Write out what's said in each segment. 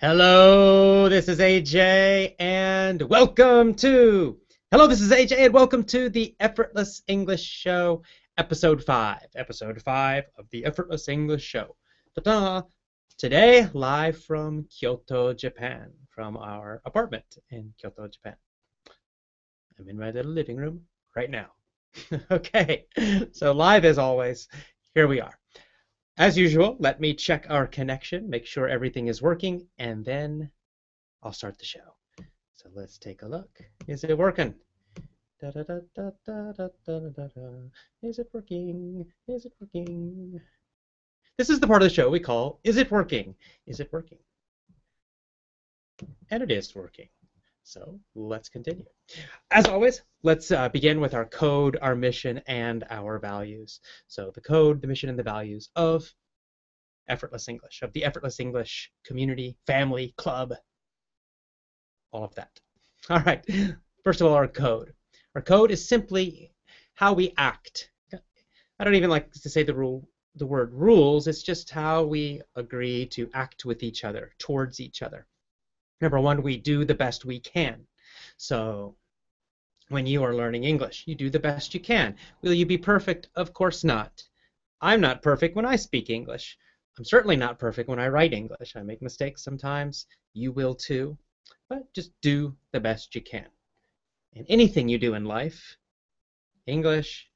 Hello, this is AJ, and welcome to. Hello, this is AJ, and welcome to the Effortless English Show, Episode 5. Episode 5 of the Effortless English Show. Ta-da! Today, live from Kyoto, Japan, from our apartment in Kyoto, Japan. I'm in my little living room right now. okay, so live as always, here we are. As usual, let me check our connection, make sure everything is working, and then I'll start the show. So let's take a look. Is it working? Da, da, da, is it working? Is it working? This is the part of the show we call Is It Working? Is it working? And it is working. So let's continue. As always, let's uh, begin with our code, our mission, and our values. So the code, the mission, and the values of Effortless English, of the Effortless English community, family, club, all of that. All right, first of all, our code. Our code is simply how we act. I don't even like to say the rule, the word rules. It's just how we agree to act with each other, towards each other. Number one, we do the best we can. So when you are learning English, you do the best you can. Will you be perfect? Of course not. I'm not perfect when I speak English. I'm certainly not perfect when I write English. I make mistakes sometimes. You will too. But just do the best you can. And anything you do in life, English,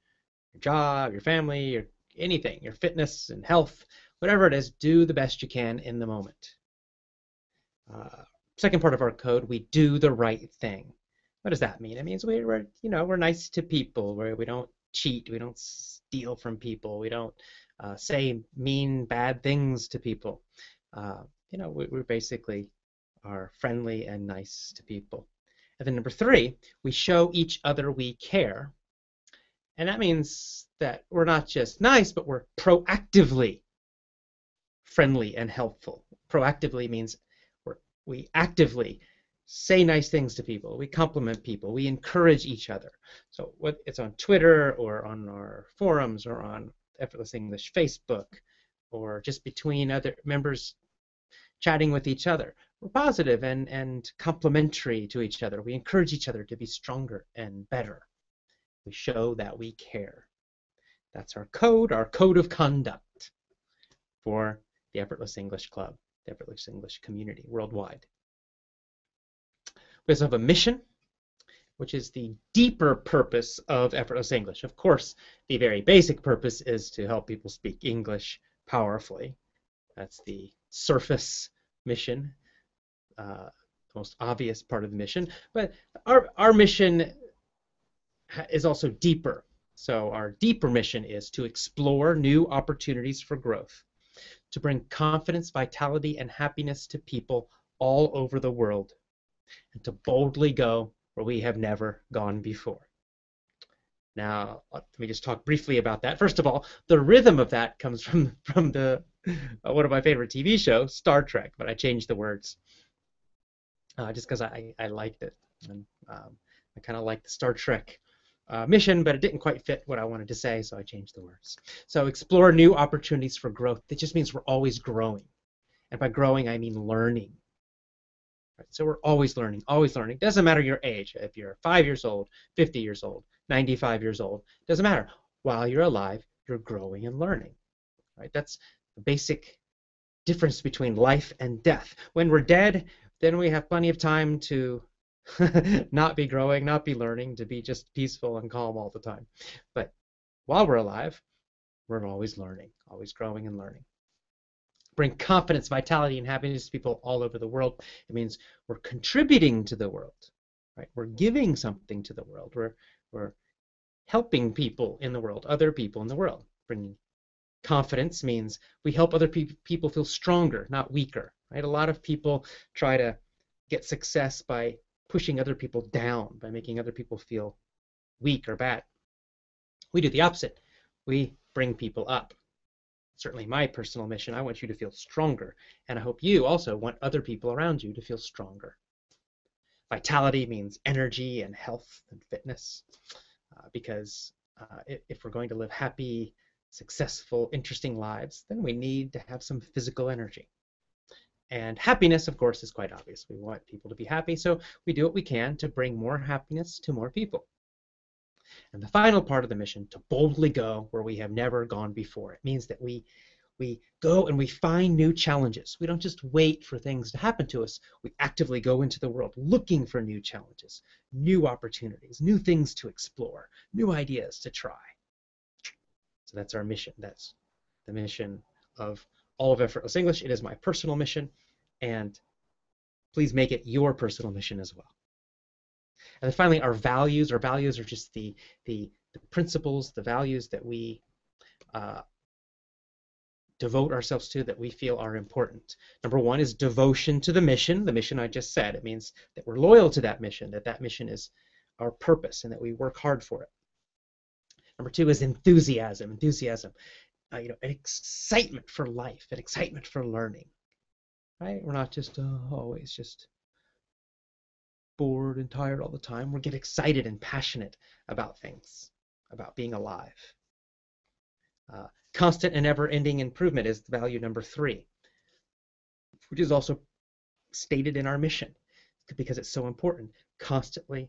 your job, your family, your anything, your fitness and health, whatever it is, do the best you can in the moment. Uh, second part of our code, we do the right thing. What does that mean? It means we, are you know, we're nice to people. Where we don't cheat, we don't steal from people, we don't uh, say mean, bad things to people. Uh, you know, we, we basically are friendly and nice to people. And then number three, we show each other we care. And that means that we're not just nice, but we're proactively friendly and helpful. Proactively means we actively say nice things to people, we compliment people, we encourage each other. So what it's on Twitter or on our forums or on Effortless English Facebook or just between other members chatting with each other. We're positive and, and complimentary to each other. We encourage each other to be stronger and better. We show that we care. That's our code, our code of conduct for the Effortless English Club the Effortless English community worldwide. We also have a mission, which is the deeper purpose of Effortless English. Of course, the very basic purpose is to help people speak English powerfully. That's the surface mission, uh, the most obvious part of the mission. But our, our mission is also deeper. So our deeper mission is to explore new opportunities for growth to bring confidence, vitality, and happiness to people all over the world, and to boldly go where we have never gone before. Now, let me just talk briefly about that. First of all, the rhythm of that comes from from the uh, one of my favorite TV shows, Star Trek, but I changed the words uh, just because I, I liked it, and um, I kind of like the Star Trek uh, mission, but it didn't quite fit what I wanted to say, so I changed the words. So explore new opportunities for growth. That just means we're always growing. And by growing, I mean learning. Right? So we're always learning, always learning. Doesn't matter your age. If you're five years old, 50 years old, 95 years old, doesn't matter. While you're alive, you're growing and learning. Right? That's the basic difference between life and death. When we're dead, then we have plenty of time to not be growing, not be learning, to be just peaceful and calm all the time. But while we're alive, we're always learning, always growing and learning. Bring confidence, vitality, and happiness to people all over the world. It means we're contributing to the world, right? We're giving something to the world. We're we're helping people in the world, other people in the world. Bringing confidence means we help other pe- people feel stronger, not weaker, right? A lot of people try to get success by pushing other people down, by making other people feel weak or bad. We do the opposite. We bring people up. Certainly, my personal mission, I want you to feel stronger, and I hope you also want other people around you to feel stronger. Vitality means energy and health and fitness, uh, because uh, if we're going to live happy, successful, interesting lives, then we need to have some physical energy. And happiness, of course, is quite obvious. We want people to be happy, so we do what we can to bring more happiness to more people. And the final part of the mission, to boldly go where we have never gone before. It means that we we go and we find new challenges. We don't just wait for things to happen to us. We actively go into the world looking for new challenges, new opportunities, new things to explore, new ideas to try. So that's our mission. That's the mission of all of Effortless English. It is my personal mission, and please make it your personal mission as well. And then finally, our values. Our values are just the the, the principles, the values that we uh, devote ourselves to that we feel are important. Number one is devotion to the mission, the mission I just said. It means that we're loyal to that mission, that that mission is our purpose, and that we work hard for it. Number two is enthusiasm. Enthusiasm, uh, you know, an excitement for life, an excitement for learning. Right? We're not just uh, always just bored and tired all the time. We get excited and passionate about things, about being alive. Uh, constant and ever-ending improvement is value number three, which is also stated in our mission because it's so important. Constantly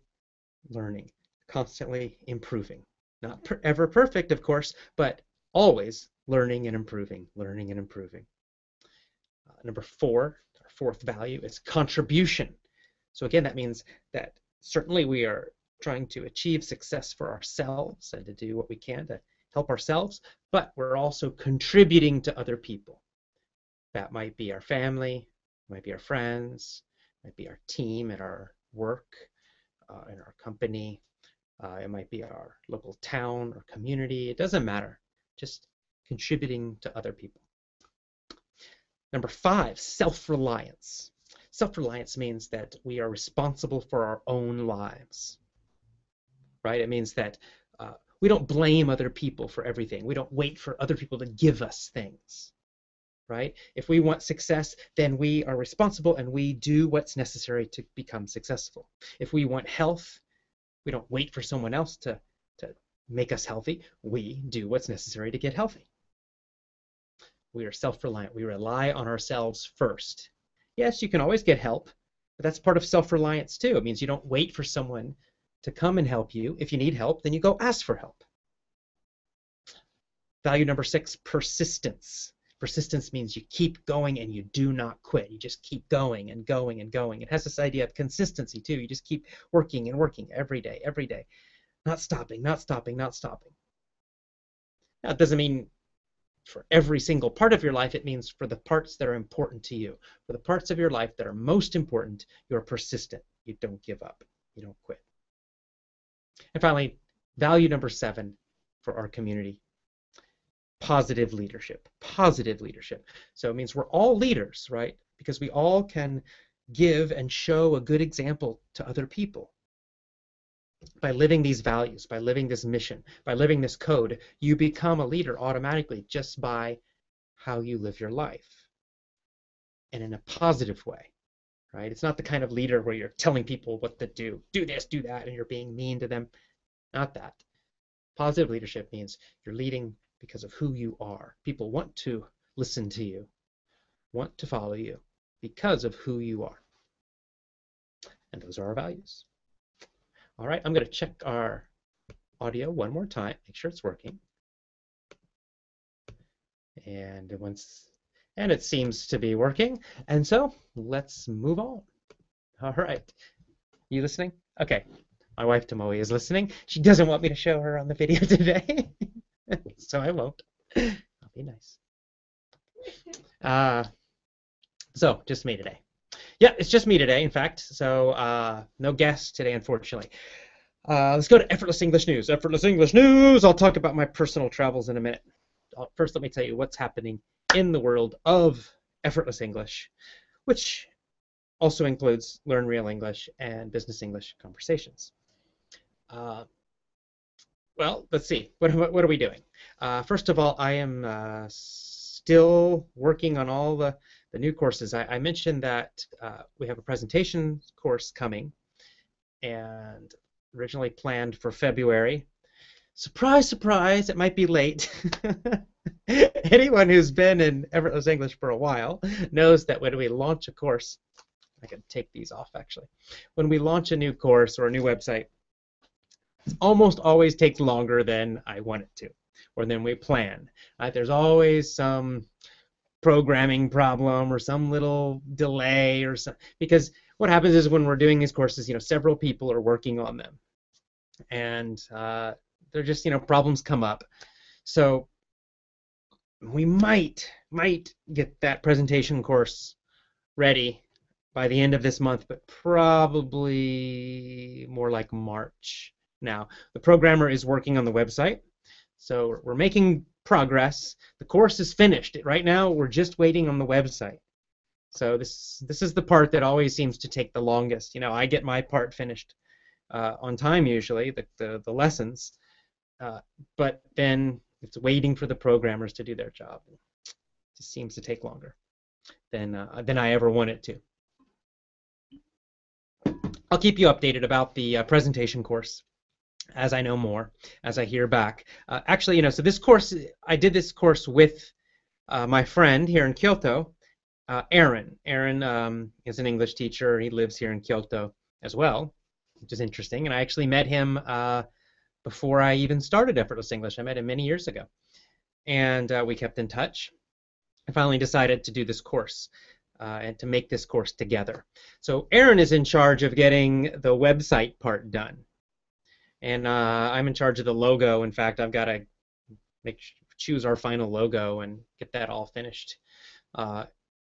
learning, constantly improving. Not per ever perfect, of course, but always learning and improving, learning and improving. Uh, number four, our fourth value, is contribution. So again, that means that certainly we are trying to achieve success for ourselves and to do what we can to help ourselves, but we're also contributing to other people. That might be our family, might be our friends, might be our team at our work, uh, in our company, uh, it might be our local town or community, it doesn't matter. Just contributing to other people. Number five, self-reliance. Self-reliance means that we are responsible for our own lives. Right? It means that uh, we don't blame other people for everything. We don't wait for other people to give us things. Right? If we want success, then we are responsible and we do what's necessary to become successful. If we want health, we don't wait for someone else to, to make us healthy. We do what's necessary to get healthy. We are self reliant. We rely on ourselves first. Yes, you can always get help, but that's part of self reliance too. It means you don't wait for someone to come and help you. If you need help, then you go ask for help. Value number six, persistence. Persistence means you keep going and you do not quit. You just keep going and going and going. It has this idea of consistency too. You just keep working and working every day, every day. Not stopping, not stopping, not stopping. Now, doesn't mean for every single part of your life, it means for the parts that are important to you. For the parts of your life that are most important, you're persistent. You don't give up. You don't quit. And finally, value number seven for our community positive leadership. Positive leadership. So it means we're all leaders, right? Because we all can give and show a good example to other people. By living these values, by living this mission, by living this code, you become a leader automatically just by how you live your life. And in a positive way right? It's not the kind of leader where you're telling people what to do, do this, do that, and you're being mean to them. Not that. Positive leadership means you're leading because of who you are. People want to listen to you, want to follow you because of who you are. And those are our values. All right, I'm going to check our audio one more time, make sure it's working. And once and it seems to be working. And so let's move on. All right. You listening? Okay. My wife Tomoe is listening. She doesn't want me to show her on the video today, so I won't. I'll be nice. Uh, so just me today. Yeah, it's just me today, in fact. So uh, no guests today, unfortunately. Uh, let's go to Effortless English News. Effortless English News. I'll talk about my personal travels in a minute. First, let me tell you what's happening in the world of effortless English, which also includes Learn Real English and Business English conversations. Uh, well, let's see. What, what, what are we doing? Uh, first of all, I am uh, still working on all the, the new courses. I, I mentioned that uh, we have a presentation course coming and originally planned for February. surprise, surprise, it might be late. Anyone who's been in Effortless English for a while knows that when we launch a course, I can take these off actually. When we launch a new course or a new website, it almost always takes longer than I want it to or than we plan. Right? There's always some programming problem or some little delay or some because what happens is when we're doing these courses, you know, several people are working on them, and uh, they're just you know problems come up. So we might might get that presentation course ready by the end of this month, but probably more like March. Now, the programmer is working on the website, so we're making progress. The course is finished. Right now, we're just waiting on the website. So this this is the part that always seems to take the longest. You know, I get my part finished uh, on time usually, the the, the lessons, uh, but then it's waiting for the programmers to do their job. It just seems to take longer than uh, than I ever want it to. I'll keep you updated about the uh, presentation course as I know more, as I hear back. Uh, actually, you know, so this course, I did this course with uh, my friend here in Kyoto, uh, Aaron. Aaron um, is an English teacher. He lives here in Kyoto as well, which is interesting. And I actually met him uh, before I even started Effortless English. I met him many years ago. And uh, we kept in touch. I finally decided to do this course. Uh, and to make this course together. So Aaron is in charge of getting the website part done and uh, I'm in charge of the logo. In fact, I've got to make choose our final logo and get that all finished uh,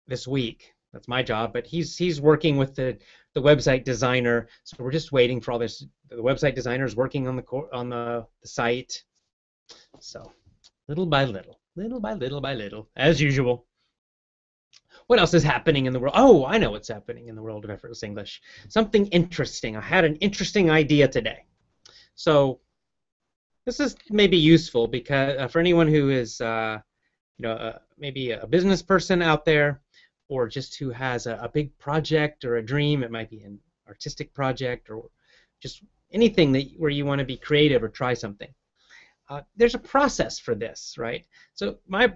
this week. That's my job, but he's he's working with the the website designer. So we're just waiting for all this. The website designer is working on the on the, the site. So little by little, little by little by little, as usual. What else is happening in the world? Oh, I know what's happening in the world of effortless English. Something interesting. I had an interesting idea today. So this is maybe useful because uh, for anyone who is uh, you know uh, maybe a business person out there or just who has a, a, big project or a dream it might be an artistic project or just anything that where you want to be creative or try something. Uh, there's a process for this right? So my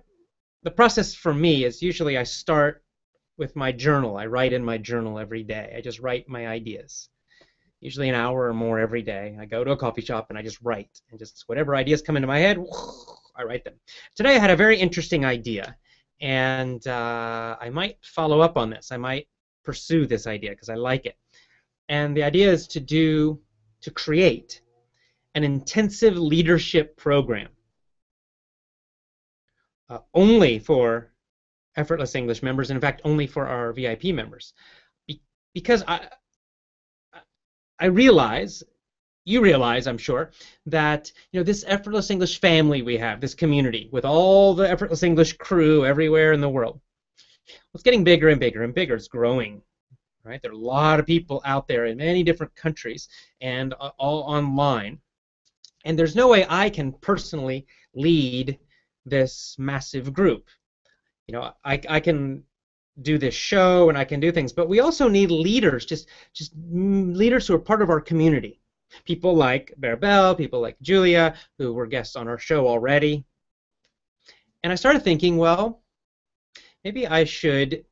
the process for me is usually I start with my journal. I write in my journal every day. I just write my ideas usually an hour or more every day. I go to a coffee shop and I just write, and just whatever ideas come into my head, I write them. Today I had a very interesting idea, and uh, I might follow up on this. I might pursue this idea because I like it. And the idea is to do, to create an intensive leadership program uh, only for effortless English members, and in fact, only for our VIP members. Be- because I, I realize, you realize, I'm sure, that you know this effortless English family we have, this community with all the effortless English crew everywhere in the world. Well, it's getting bigger and bigger and bigger. It's growing. Right? There are a lot of people out there in many different countries and uh, all online. And there's no way I can personally lead this massive group. You know, I, I can do this show and I can do things. But we also need leaders, just just leaders who are part of our community. People like Maribel, people like Julia, who were guests on our show already. And I started thinking, well, maybe I should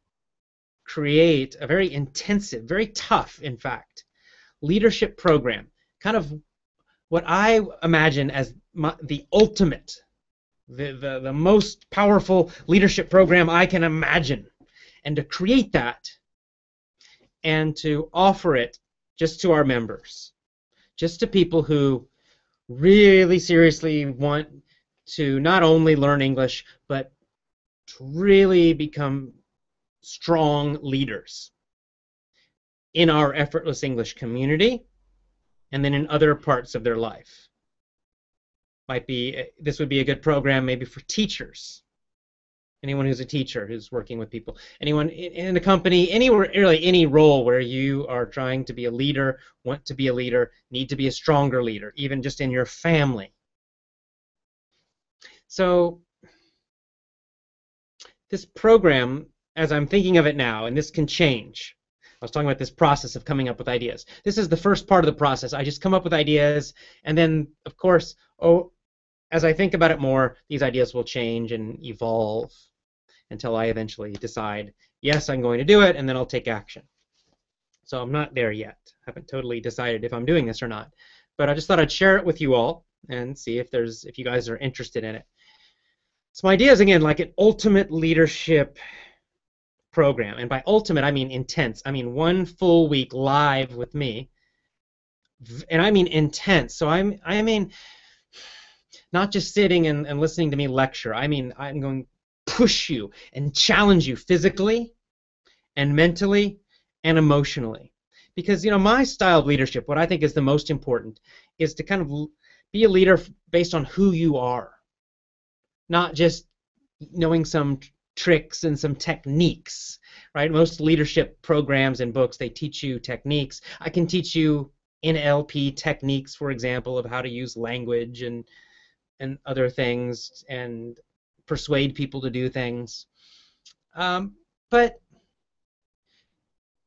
create a very intensive, very tough, in fact, leadership program. Kind of what I imagine as my, the ultimate, the, the, the most powerful leadership program I can imagine and to create that and to offer it just to our members, just to people who really seriously want to not only learn English, but to really become strong leaders in our effortless English community and then in other parts of their life. Might be this would be a good program maybe for teachers anyone who's a teacher who's working with people, anyone in a company, anywhere, really any role where you are trying to be a leader, want to be a leader, need to be a stronger leader, even just in your family. So this program, as I'm thinking of it now, and this can change, I was talking about this process of coming up with ideas. This is the first part of the process. I just come up with ideas, and then, of course, oh, as I think about it more, these ideas will change and evolve until I eventually decide, yes, I'm going to do it, and then I'll take action. So I'm not there yet. I haven't totally decided if I'm doing this or not. But I just thought I'd share it with you all and see if there's if you guys are interested in it. So my idea is again like an ultimate leadership program, and by ultimate I mean intense. I mean one full week live with me, and I mean intense. So I'm I mean not just sitting and, and listening to me lecture. I mean I'm going push you and challenge you physically and mentally and emotionally. Because you know my style of leadership, what I think is the most important, is to kind of be a leader based on who you are, not just knowing some tricks and some techniques. Right? Most leadership programs and books they teach you techniques. I can teach you NLP techniques, for example, of how to use language and and other things and persuade people to do things. Um, but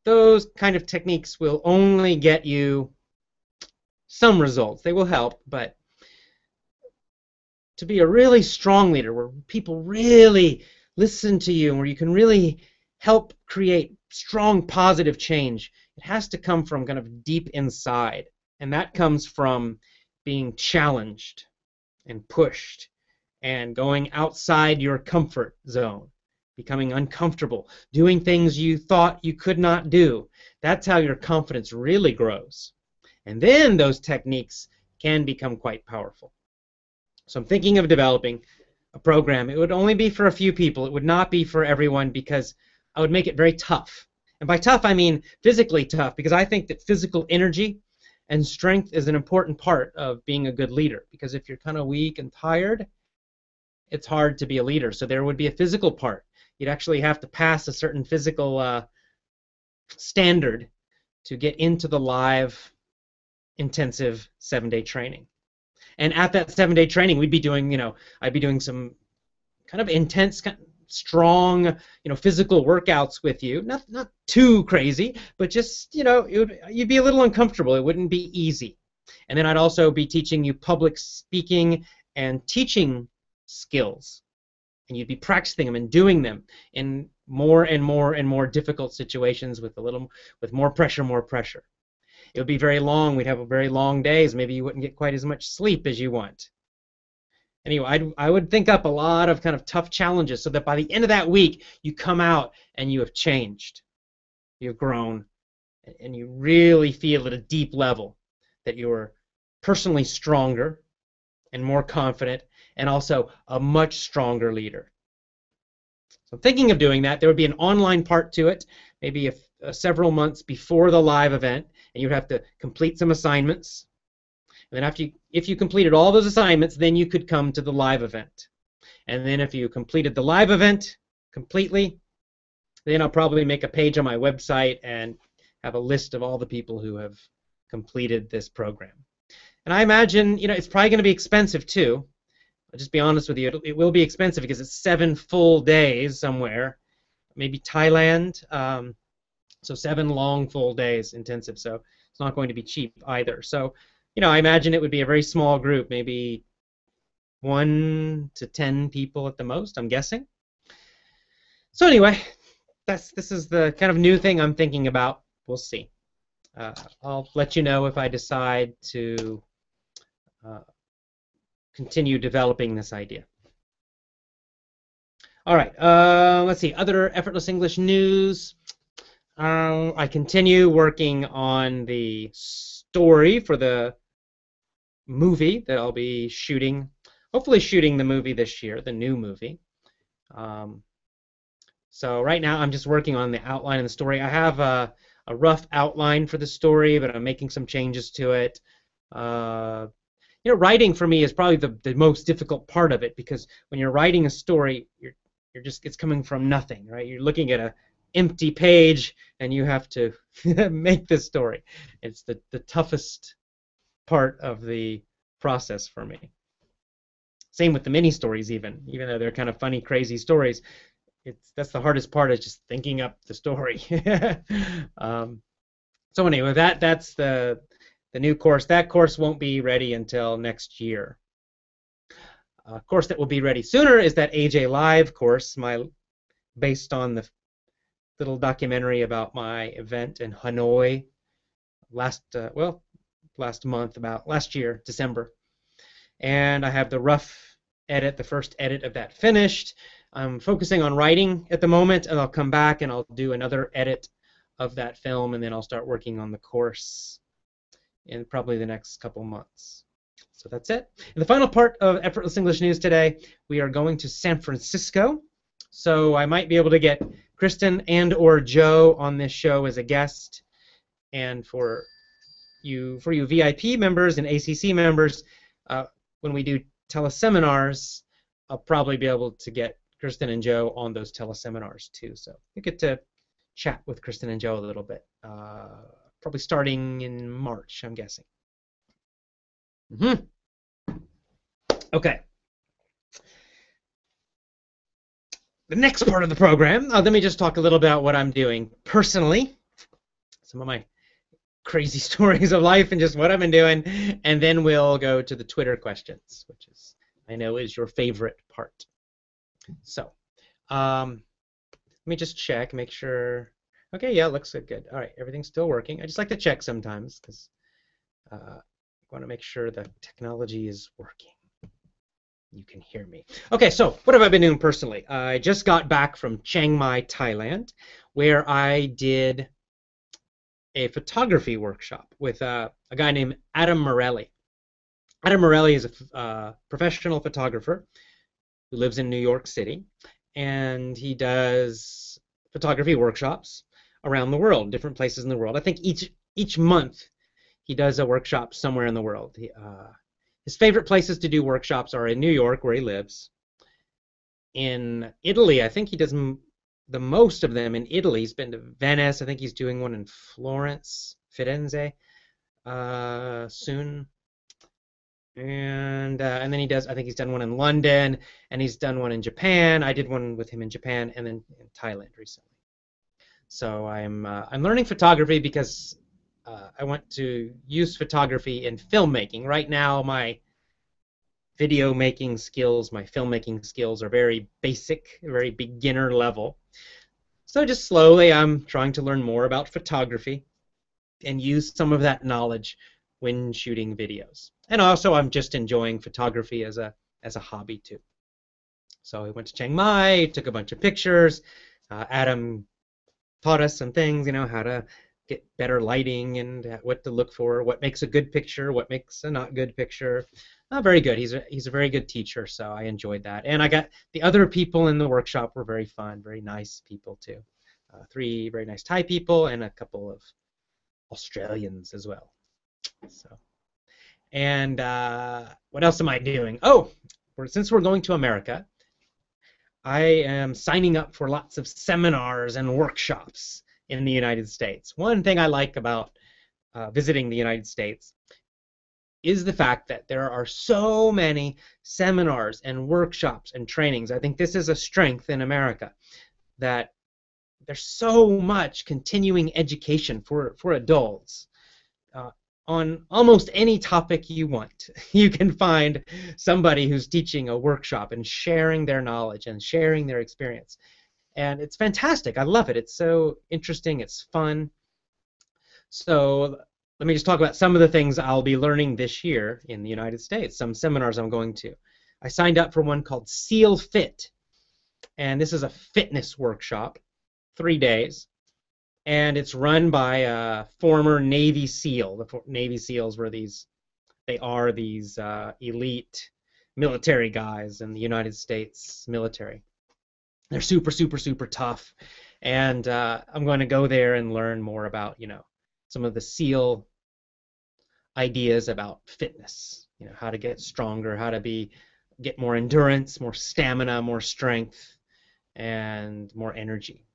those kind of techniques will only get you some results. They will help, but to be a really strong leader where people really listen to you and where you can really help create strong positive change, it has to come from kind of deep inside. And that comes from being challenged and pushed and going outside your comfort zone becoming uncomfortable, doing things you thought you could not do. That's how your confidence really grows. And then those techniques can become quite powerful. So I'm thinking of developing a program. It would only be for a few people. It would not be for everyone because I would make it very tough. And by tough, I mean physically tough because I think that physical energy and strength is an important part of being a good leader. Because if you're kind of weak and tired, it's hard to be a leader. So there would be a physical part you'd actually have to pass a certain physical uh, standard to get into the live intensive seven day training. And at that seven day training, we'd be doing, you know, I'd be doing some kind of intense, strong, you know, physical workouts with you. Not not too crazy, but just, you know, would, you'd be a little uncomfortable. It wouldn't be easy. And then I'd also be teaching you public speaking and teaching skills and you'd be practicing them and doing them in more and more and more difficult situations with a little with more pressure, more pressure. It would be very long. We'd have very long days. Maybe you wouldn't get quite as much sleep as you want. Anyway, I'd, I would think up a lot of kind of tough challenges so that by the end of that week, you come out and you have changed. You've grown, and you really feel at a deep level that you're personally stronger and more confident and also a much stronger leader. So I'm thinking of doing that. There would be an online part to it, maybe if, uh, several months before the live event, and you'd have to complete some assignments. And then after you, if you completed all those assignments, then you could come to the live event. And then if you completed the live event completely, then I'll probably make a page on my website and have a list of all the people who have completed this program. And I imagine, you know, it's probably going to be expensive too. I'll just be honest with you, it, it will be expensive because it's seven full days somewhere, maybe Thailand. Um, so seven long full days intensive. So it's not going to be cheap either. So, you know, I imagine it would be a very small group, maybe one to ten people at the most. I'm guessing. So anyway, that's this is the kind of new thing I'm thinking about. We'll see. Uh, I'll let you know if I decide to uh, continue developing this idea. All right, uh, let's see, other effortless English news. Uh, I continue working on the story for the movie that I'll be shooting, hopefully shooting the movie this year, the new movie. Um, so right now I'm just working on the outline of the story. I have a, a rough outline for the story, but I'm making some changes to it. Uh, you know, writing for me is probably the, the most difficult part of it because when you're writing a story, you're you're just it's coming from nothing, right? You're looking at a empty page and you have to make this story. It's the, the toughest part of the process for me. Same with the mini stories even, even though they're kind of funny, crazy stories. it's that's the hardest part is just thinking up the story. um, so anyway, that that's the the new course. That course won't be ready until next year. A course that will be ready sooner is that AJ Live course, my based on the little documentary about my event in Hanoi last uh, well last month about last year December, and I have the rough edit, the first edit of that finished. I'm focusing on writing at the moment, and I'll come back and I'll do another edit of that film, and then I'll start working on the course in probably the next couple months. So that's it. In the final part of Effortless English News today, we are going to San Francisco. So I might be able to get Kristen and or Joe on this show as a guest. And for you for you VIP members and ACC members, uh, when we do teleseminars, I'll probably be able to get Kristen and Joe on those teleseminars too. So you get to chat with Kristen and Joe a little bit. Uh, probably starting in March, I'm guessing. Mm-hmm. Okay. The next part of the program, uh, let me just talk a little about what I'm doing personally. Some of my crazy stories of life and just what I've been doing, and then we'll go to the Twitter questions, which is I know is your favorite part. So, um, let me just check, make sure. Okay, yeah, looks good. All right, everything's still working. I just like to check sometimes because uh, I want to make sure the technology is working. You can hear me. Okay, so what have I been doing personally? I just got back from Chiang Mai, Thailand, where I did a photography workshop with uh, a guy named Adam Marelli. Adam Marelli is a uh, professional photographer who lives in New York City, and he does photography workshops around the world, different places in the world. I think each each month he does a workshop somewhere in the world. He, uh, his favorite places to do workshops are in New York, where he lives. In Italy, I think he does m- the most of them in Italy. He's been to Venice. I think he's doing one in Florence, Firenze, uh, soon and uh, and then he does. I think he's done one in London, and he's done one in Japan. I did one with him in Japan, and then in Thailand recently. So I'm uh, I'm learning photography because uh, I want to use photography in filmmaking. Right now, my video making skills, my filmmaking skills are very basic, very beginner level. So just slowly, I'm trying to learn more about photography and use some of that knowledge when shooting videos. And also, I'm just enjoying photography as a as a hobby too. So we went to Chiang Mai, took a bunch of pictures. Uh, Adam taught us some things, you know, how to get better lighting and what to look for, what makes a good picture, what makes a not good picture. Uh, very good. He's a, he's a very good teacher, so I enjoyed that. And I got the other people in the workshop were very fun, very nice people too. Uh, three very nice Thai people and a couple of Australians as well. So, and uh, what else am I doing? Oh, since we're going to America, I am signing up for lots of seminars and workshops in the United States. One thing I like about uh, visiting the United States is the fact that there are so many seminars and workshops and trainings. I think this is a strength in America that there's so much continuing education for, for adults. On almost any topic you want. You can find somebody who's teaching a workshop and sharing their knowledge and sharing their experience. And it's fantastic. I love it. It's so interesting. It's fun. So let me just talk about some of the things I'll be learning this year in the United States, some seminars I'm going to. I signed up for one called SEAL Fit. And this is a fitness workshop, three days and it's run by a former Navy SEAL. The Navy SEALs were these, they are these uh, elite military guys in the United States military. They're super, super, super tough, and uh, I'm going to go there and learn more about, you know, some of the SEAL ideas about fitness. You know, how to get stronger, how to be, get more endurance, more stamina, more strength, and more energy.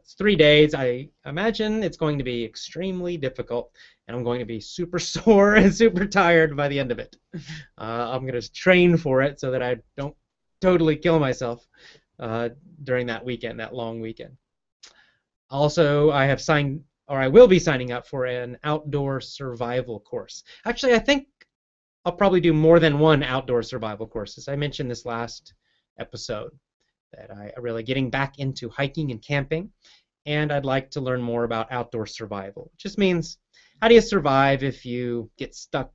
It's three days. I imagine it's going to be extremely difficult, and I'm going to be super sore and super tired by the end of it. Uh, I'm going to train for it so that I don't totally kill myself uh, during that weekend, that long weekend. Also, I have signed, or I will be signing up for an outdoor survival course. Actually, I think I'll probably do more than one outdoor survival course. As I mentioned this last episode, that I really getting back into hiking and camping, and I'd like to learn more about outdoor survival. It just means how do you survive if you get stuck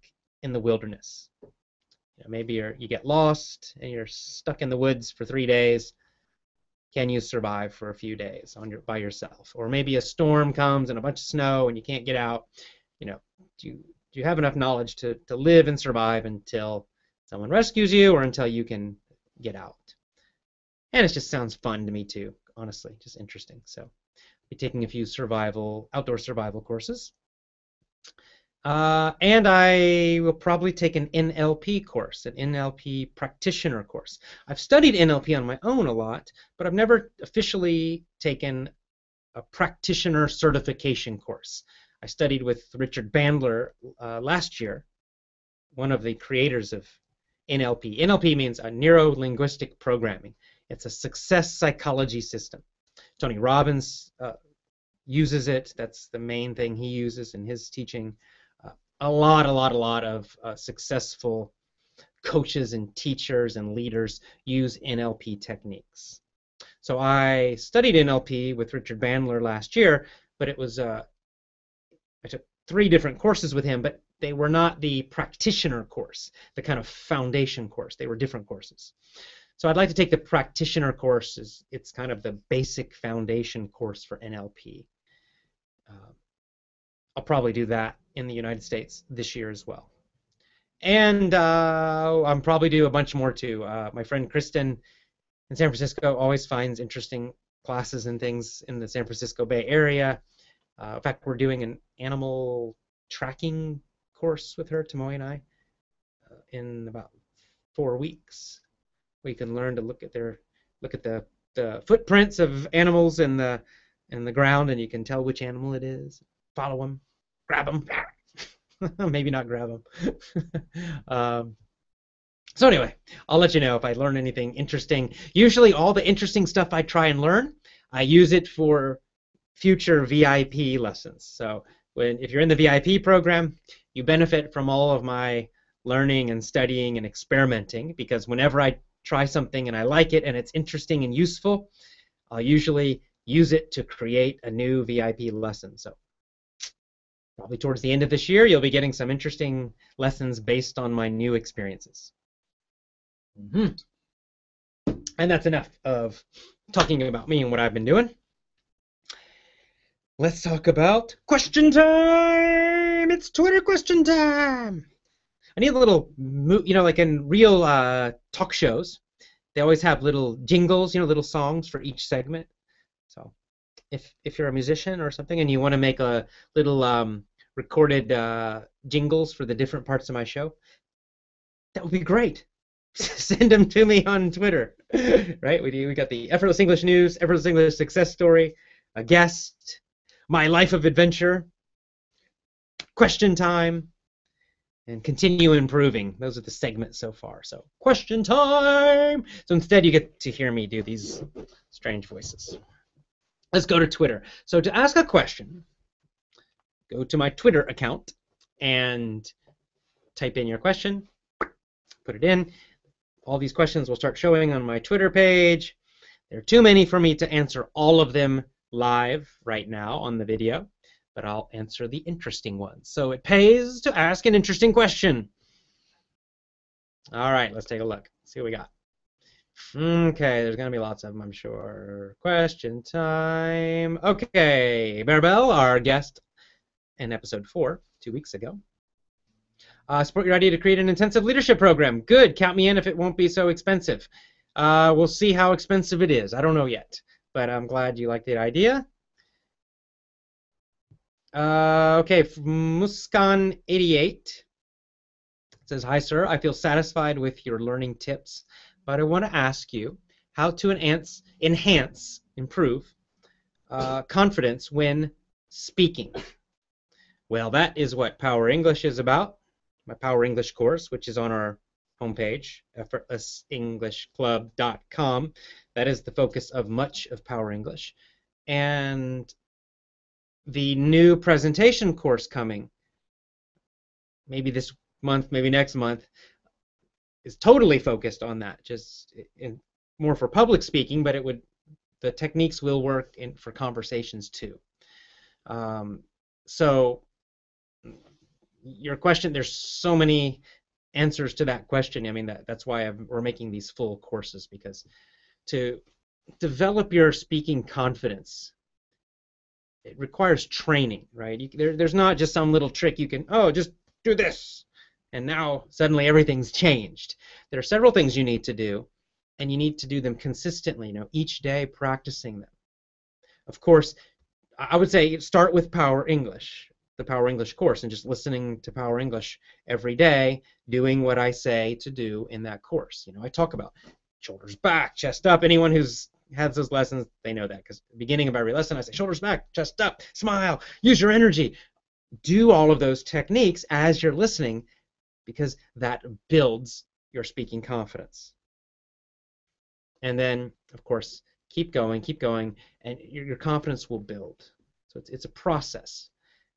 in the wilderness? You know, maybe you you get lost and you're stuck in the woods for three days. Can you survive for a few days on your by yourself? Or maybe a storm comes and a bunch of snow and you can't get out. You know, do you do you have enough knowledge to, to live and survive until someone rescues you or until you can get out? And it just sounds fun to me too, honestly, just interesting. So I'll be taking a few survival, outdoor survival courses. Uh, and I will probably take an NLP course, an NLP practitioner course. I've studied NLP on my own a lot, but I've never officially taken a practitioner certification course. I studied with Richard Bandler uh, last year, one of the creators of NLP. NLP means a neuro linguistic programming. It's a success psychology system. Tony Robbins uh, uses it. That's the main thing he uses in his teaching. Uh, a lot, a lot, a lot of uh, successful coaches and teachers and leaders use NLP techniques. So I studied NLP with Richard Bandler last year, but it was uh, I took three different courses with him, but they were not the practitioner course, the kind of foundation course. They were different courses. So I'd like to take the practitioner course. It's kind of the basic foundation course for NLP. Uh, I'll probably do that in the United States this year as well. And uh, I'm probably do a bunch more too. Uh, my friend Kristen in San Francisco always finds interesting classes and things in the San Francisco Bay Area. Uh, in fact, we're doing an animal tracking course with her, Tomoe and I, uh, in about four weeks. We can learn to look at their look at the, the footprints of animals in the in the ground, and you can tell which animal it is. Follow them, grab them. Maybe not grab them. um, so anyway, I'll let you know if I learn anything interesting. Usually, all the interesting stuff I try and learn, I use it for future VIP lessons. So when if you're in the VIP program, you benefit from all of my learning and studying and experimenting because whenever I try something and I like it and it's interesting and useful, I'll usually use it to create a new VIP lesson. So probably towards the end of this year, you'll be getting some interesting lessons based on my new experiences. Mm-hmm. And that's enough of talking about me and what I've been doing. Let's talk about question time. It's Twitter question time. I need a little, you know, like in real uh, talk shows, they always have little jingles, you know, little songs for each segment. So, if if you're a musician or something and you want to make a little um, recorded uh, jingles for the different parts of my show, that would be great. Send them to me on Twitter, right? We we got the effortless English news, effortless English success story, a guest my life of adventure, question time, and continue improving. Those are the segments so far. So, question time! So instead, you get to hear me do these strange voices. Let's go to Twitter. So, to ask a question, go to my Twitter account and type in your question, put it in. All these questions will start showing on my Twitter page. There are too many for me to answer all of them live right now on the video, but I'll answer the interesting ones. So it pays to ask an interesting question. All right, let's take a look. See what we got. Okay, there's going to be lots of them, I'm sure. Question time. Okay, Maribel, our guest in episode 4, two weeks ago. Uh, support your idea to create an intensive leadership program. Good, count me in if it won't be so expensive. Uh, we'll see how expensive it is. I don't know yet but I'm glad you like the idea. Uh, okay, Muskan88 says, Hi, sir. I feel satisfied with your learning tips, but I want to ask you how to enhance, enhance improve uh, confidence when speaking. Well, that is what Power English is about, my Power English course, which is on our homepage, effortlessenglishclub.com. That is the focus of much of Power English. And the new presentation course coming, maybe this month, maybe next month, is totally focused on that. Just in, more for public speaking, but it would the techniques will work in for conversations too. Um, so your question, there's so many answers to that question. I mean, that, that's why I've, we're making these full courses because to develop your speaking confidence, it requires training, right? You, there, there's not just some little trick you can, oh, just do this, and now suddenly everything's changed. There are several things you need to do, and you need to do them consistently, you know, each day practicing them. Of course, I would say start with Power English the Power English course and just listening to Power English every day, doing what I say to do in that course. You know, I talk about shoulders back, chest up. Anyone who's has those lessons, they know that because the beginning of every lesson I say shoulders back, chest up, smile, use your energy. Do all of those techniques as you're listening because that builds your speaking confidence. And then, of course, keep going, keep going, and your, your confidence will build. So it's, it's a process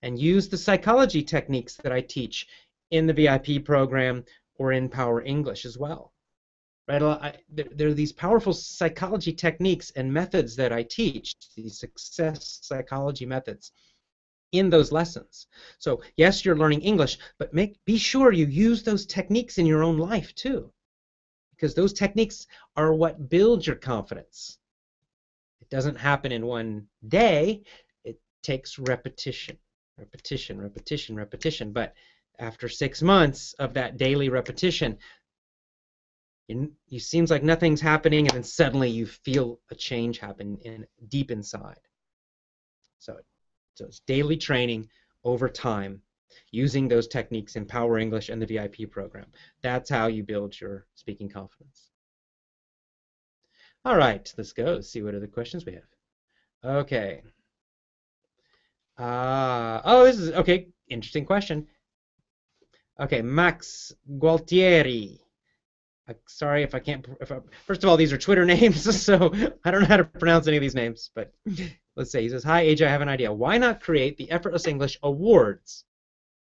and use the psychology techniques that I teach in the VIP program or in Power English as well. Right? I, there, there, are these powerful psychology techniques and methods that I teach, these success psychology methods in those lessons. So yes, you're learning English, but make be sure you use those techniques in your own life too. Because those techniques are what builds your confidence. It doesn't happen in one day. It takes repetition repetition, repetition, repetition. But after six months of that daily repetition, you seems like nothing's happening, and then suddenly you feel a change happen in deep inside. So, so it's daily training over time using those techniques in Power English and the VIP program. That's how you build your speaking confidence. All right, let's go. see what other questions we have. Okay. Uh, oh, this is okay. Interesting question. Okay, Max Gualtieri. Sorry if I can't. If I, first of all, these are Twitter names, so I don't know how to pronounce any of these names. But let's say he says, "Hi, AJ, I have an idea. Why not create the Effortless English Awards?"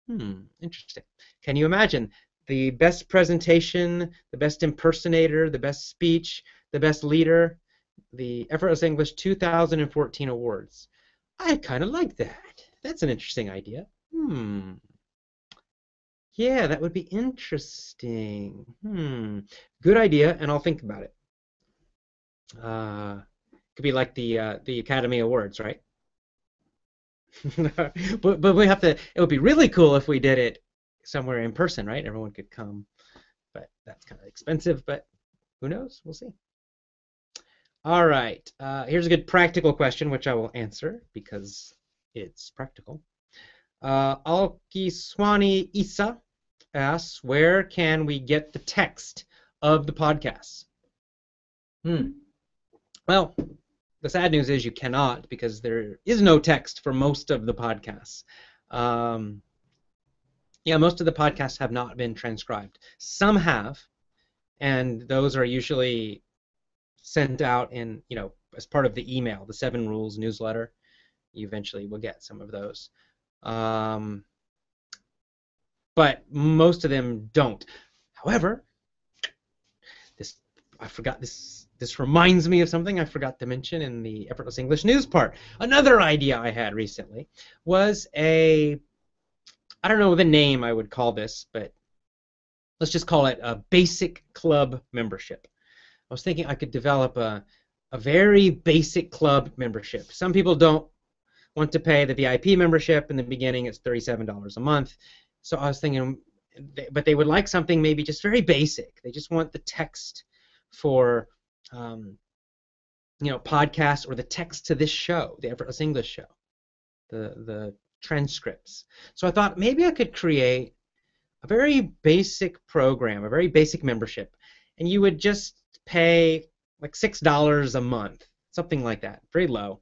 Hmm, interesting. Can you imagine the best presentation, the best impersonator, the best speech, the best leader, the Effortless English 2014 Awards? I kind of like that. That's an interesting idea. Hmm. Yeah, that would be interesting. Hmm. Good idea, and I'll think about it. Uh, could be like the uh, the Academy Awards, right? but but we have to. It would be really cool if we did it somewhere in person, right? Everyone could come, but that's kind of expensive. But who knows? We'll see. All right. Uh, here's a good practical question, which I will answer because it's practical. Uh, Alkiswani Isa asks, where can we get the text of the podcast? Hmm. Well, the sad news is you cannot because there is no text for most of the podcasts. Um, yeah, most of the podcasts have not been transcribed. Some have, and those are usually sent out in you know as part of the email, the Seven Rules newsletter. You eventually will get some of those, um, but most of them don't. However, this I forgot this. This reminds me of something I forgot to mention in the Effortless English News part. Another idea I had recently was a I don't know the name I would call this, but let's just call it a basic club membership. I was thinking I could develop a, a very basic club membership. Some people don't want to pay the VIP membership in the beginning. It's $37 a month. So I was thinking, but they would like something maybe just very basic. They just want the text for, um, you know, podcast or the text to this show, the Effortless English show, the the transcripts. So I thought maybe I could create a very basic program, a very basic membership, and you would just pay like six dollars a month, something like that, very low,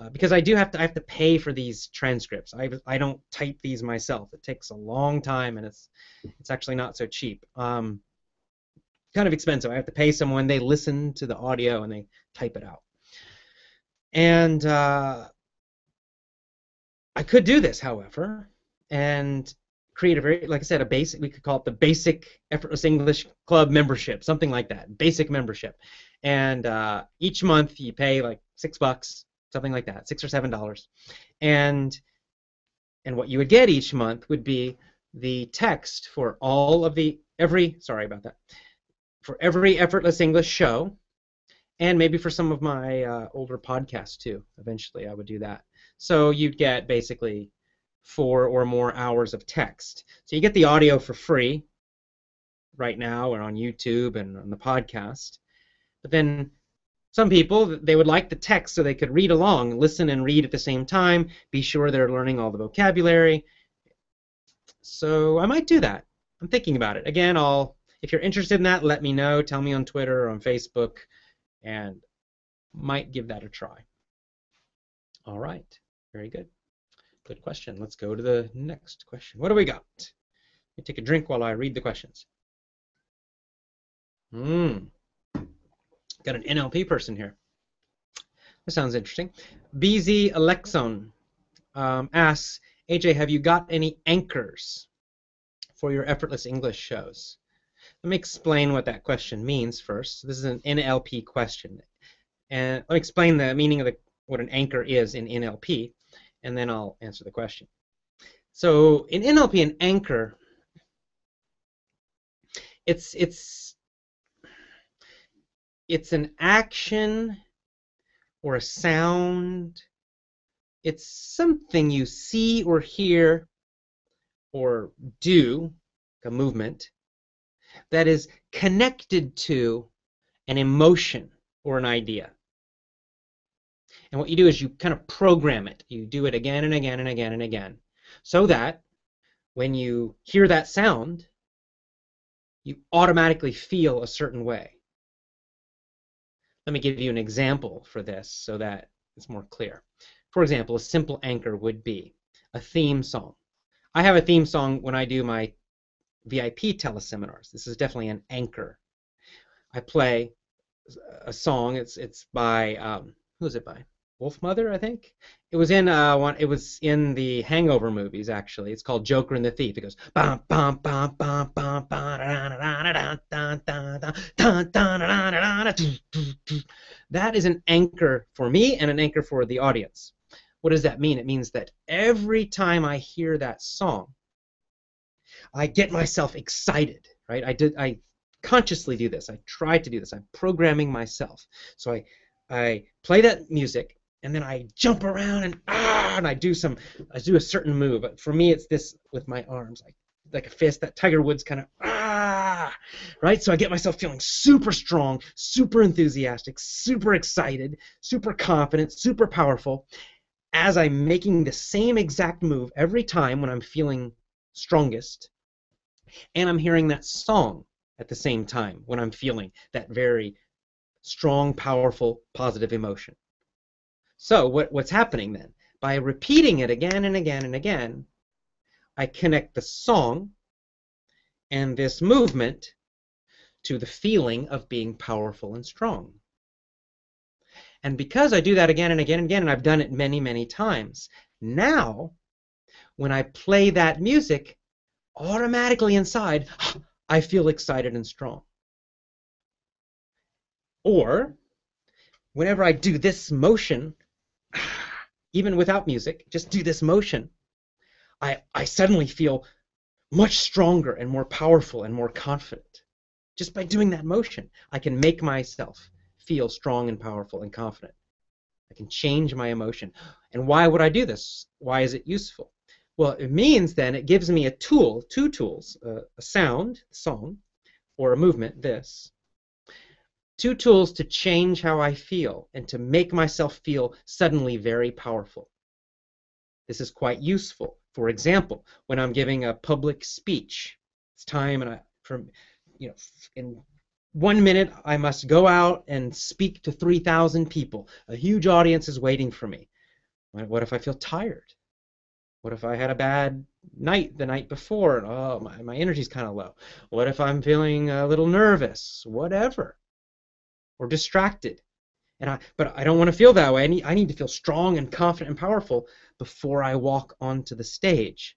uh, because I do have to I have to pay for these transcripts. I I don't type these myself. It takes a long time and it's it's actually not so cheap. Um, kind of expensive. I have to pay someone. They listen to the audio and they type it out. And uh, I could do this, however, and create a very, like I said, a basic. We could call it the Basic Effortless English Club membership, something like that. Basic membership, and uh, each month you pay like six bucks, something like that, six or seven dollars, and and what you would get each month would be the text for all of the every sorry about that for every effortless english show and maybe for some of my uh, older podcasts too eventually i would do that. So you'd get basically four or more hours of text. So you get the audio for free right now or on youtube and on the podcast. But then some people they would like the text so they could read along listen and read at the same time be sure they're learning all the vocabulary so I might do that. I'm thinking about it. Again, I'll if you're interested in that, let me know. Tell me on Twitter or on Facebook, and might give that a try. All right, very good. Good question. Let's go to the next question. What do we got? Let me take a drink while I read the questions. Hmm. Got an NLP person here. That sounds interesting. BZ Alexon um, asks, AJ, have you got any anchors for your effortless English shows? Let me explain what that question means first. This is an NLP question. And let me explain the meaning of the, what an anchor is in NLP, and then I'll answer the question. So in NLP, an anchor, it's it's it's an action or a sound it's something you see or hear or do, a movement, that is connected to an emotion or an idea. And what you do is you kind of program it. You do it again and again and again and again. So that when you hear that sound, you automatically feel a certain way. Let me give you an example for this so that it's more clear. For example, a simple anchor would be a theme song. I have a theme song when I do my VIP teleseminars. This is definitely an anchor. I play a song. It's it's by um, who is it by? Wolfmother, I think. It was in uh one. It was in the Hangover movies actually. It's called Joker and the Thief. It goes bum bum bum bum bum That is an anchor for me and an anchor for the audience. What does that mean? It means that every time I hear that song, I get myself excited, right? I did I consciously do this. I try to do this. I'm programming myself. So I I play that music and then I jump around and ah and I do some I do a certain move. For me it's this with my arms, like like a fist, that Tiger Woods kind of ah right? So I get myself feeling super strong, super enthusiastic, super excited, super confident, super powerful as I'm making the same exact move every time when I'm feeling strongest, and I'm hearing that song at the same time when I'm feeling that very strong, powerful, positive emotion. So what, what's happening then? By repeating it again and again and again, I connect the song and this movement to the feeling of being powerful and strong. And because I do that again and again and again, and I've done it many, many times, now when I play that music, automatically inside, I feel excited and strong. Or whenever I do this motion, even without music, just do this motion, I, I suddenly feel much stronger and more powerful and more confident. Just by doing that motion, I can make myself feel strong and powerful and confident. I can change my emotion. And why would I do this? Why is it useful? Well, it means then it gives me a tool, two tools, uh, a sound, song, or a movement, this. Two tools to change how I feel and to make myself feel suddenly very powerful. This is quite useful. For example, when I'm giving a public speech, it's time and I, for, you know, in one minute I must go out and speak to 3,000 people. A huge audience is waiting for me. What if I feel tired? What if I had a bad night the night before and oh my, my energy's kind of low? What if I'm feeling a little nervous? Whatever. Or distracted. And I but I don't want to feel that way. I need I need to feel strong and confident and powerful before I walk onto the stage.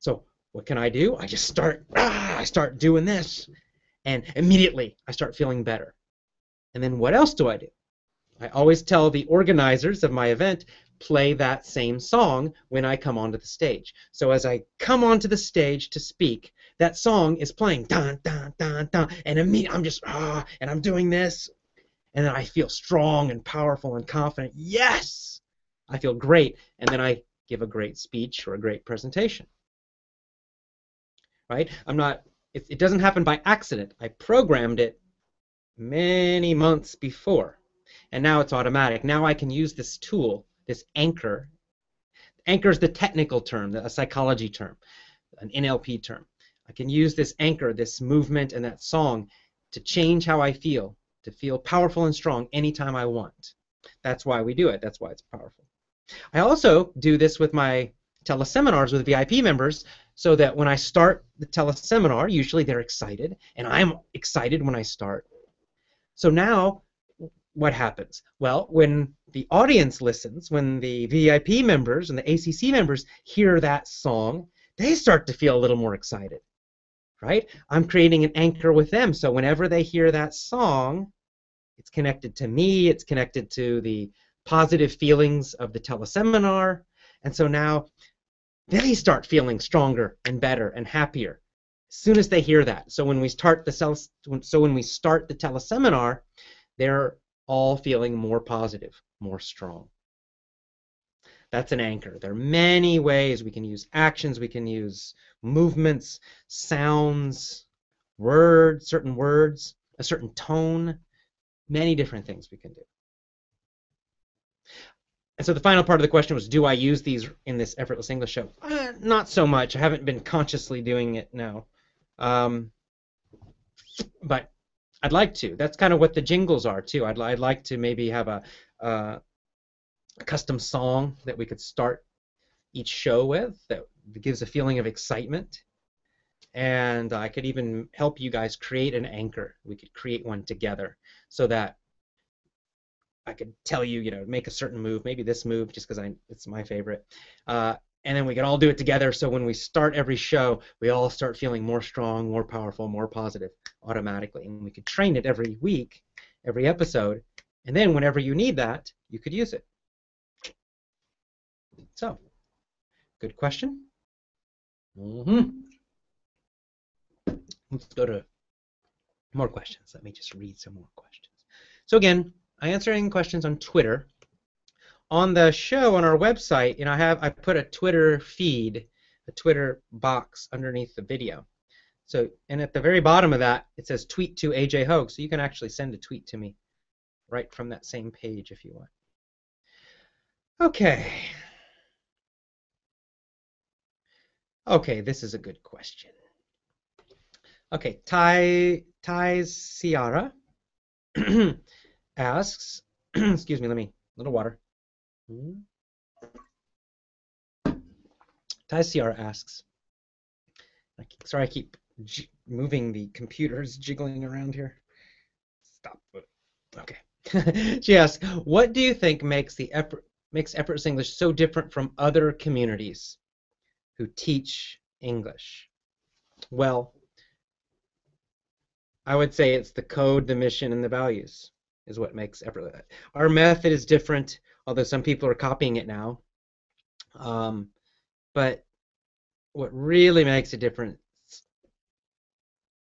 So what can I do? I just start ah, I start doing this and immediately I start feeling better. And then what else do I do? I always tell the organizers of my event play that same song when I come onto the stage. So as I come onto the stage to speak, that song is playing dun dun dun dun and I'm just ah and I'm doing this and then I feel strong and powerful and confident. Yes! I feel great and then I give a great speech or a great presentation. Right? I'm not it, it doesn't happen by accident. I programmed it many months before. And now it's automatic. Now I can use this tool, this anchor. Anchor is the technical term, a psychology term, an NLP term. I can use this anchor, this movement, and that song to change how I feel, to feel powerful and strong anytime I want. That's why we do it. That's why it's powerful. I also do this with my teleseminars with VIP members so that when I start the teleseminar, usually they're excited, and I'm excited when I start. So now, what happens? Well, when the audience listens, when the VIP members and the ACC members hear that song, they start to feel a little more excited, right? I'm creating an anchor with them, so whenever they hear that song, it's connected to me, it's connected to the positive feelings of the teleseminar, and so now they start feeling stronger and better and happier as soon as they hear that. So when we start the so when we start the teleseminar, they're all feeling more positive, more strong. That's an anchor. There are many ways we can use actions, we can use movements, sounds, words, certain words, a certain tone, many different things we can do. And so the final part of the question was, do I use these in this effortless English show? Uh, not so much. I haven't been consciously doing it now. Um, but I'd like to. That's kind of what the jingles are too. I'd, I'd like to maybe have a, uh, a custom song that we could start each show with that gives a feeling of excitement. And I could even help you guys create an anchor. We could create one together so that I could tell you, you know, make a certain move, maybe this move, just because I it's my favorite, uh, and then we could all do it together. So when we start every show, we all start feeling more strong, more powerful, more positive automatically, and we could train it every week, every episode, and then whenever you need that, you could use it. So, good question. Mm-hmm. Let's go to more questions. Let me just read some more questions. So again, I answer any questions on Twitter. On the show on our website, you know, I have I put a Twitter feed, a Twitter box underneath the video. So, and at the very bottom of that, it says tweet to AJ Hogue, so you can actually send a tweet to me right from that same page if you want. Okay. Okay, this is a good question. Okay, Tai Tai Ciara asks, excuse me, let me, a little water. Hmm? Taisiar asks, sorry I keep moving the computers, jiggling around here. Stop. Okay. she asks, what do you think makes the effort, makes Effortless English so different from other communities who teach English? Well, I would say it's the code, the mission, and the values is what makes effortless. Our method is different, although some people are copying it now. Um, but what really makes a difference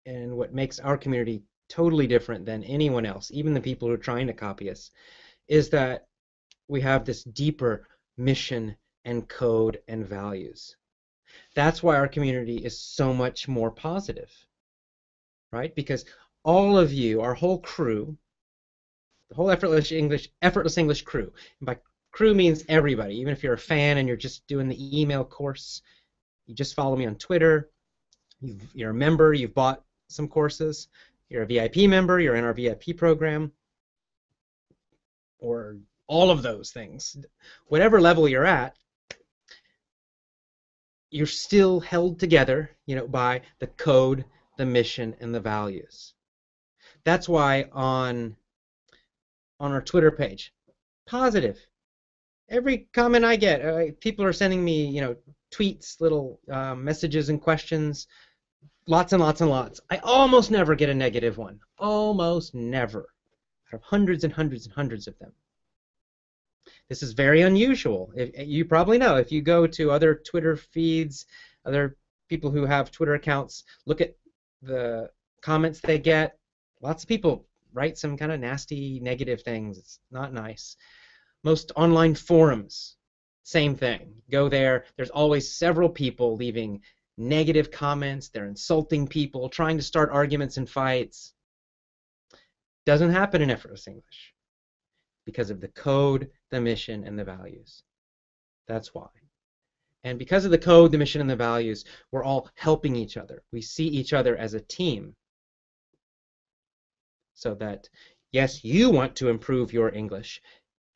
and what makes our community totally different than anyone else, even the people who are trying to copy us, is that we have this deeper mission and code and values. That's why our community is so much more positive, right? Because all of you, our whole crew, the whole effortless English effortless English crew. And by crew means everybody, even if you're a fan and you're just doing the email course, you just follow me on Twitter. you are a member, you've bought some courses, you're a VIP member, you're in our VIP program, or all of those things. Whatever level you're at, you're still held together, you know, by the code, the mission, and the values. That's why on on our Twitter page, positive. Every comment I get, uh, people are sending me, you know, tweets, little uh, messages and questions, lots and lots and lots. I almost never get a negative one. Almost never. Out of hundreds and hundreds and hundreds of them. This is very unusual. If, you probably know if you go to other Twitter feeds, other people who have Twitter accounts, look at the comments they get. Lots of people write some kind of nasty, negative things. It's not nice. Most online forums, same thing. Go there. There's always several people leaving negative comments. They're insulting people, trying to start arguments and fights. Doesn't happen in effortless English because of the code, the mission, and the values. That's why. And because of the code, the mission, and the values, we're all helping each other. We see each other as a team. So that, yes, you want to improve your English,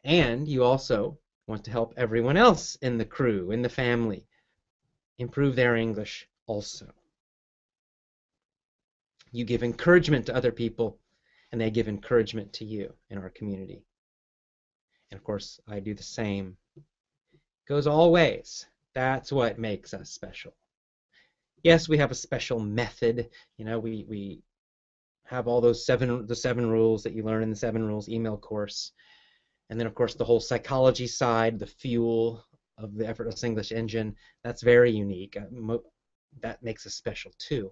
and you also want to help everyone else in the crew, in the family, improve their English also. You give encouragement to other people, and they give encouragement to you in our community. And of course, I do the same. It goes all ways. That's what makes us special. Yes, we have a special method. You know, we, we have all those seven the seven rules that you learn in the seven rules email course. And then of course the whole psychology side, the fuel of the effortless English engine, that's very unique. Uh, that makes us special too.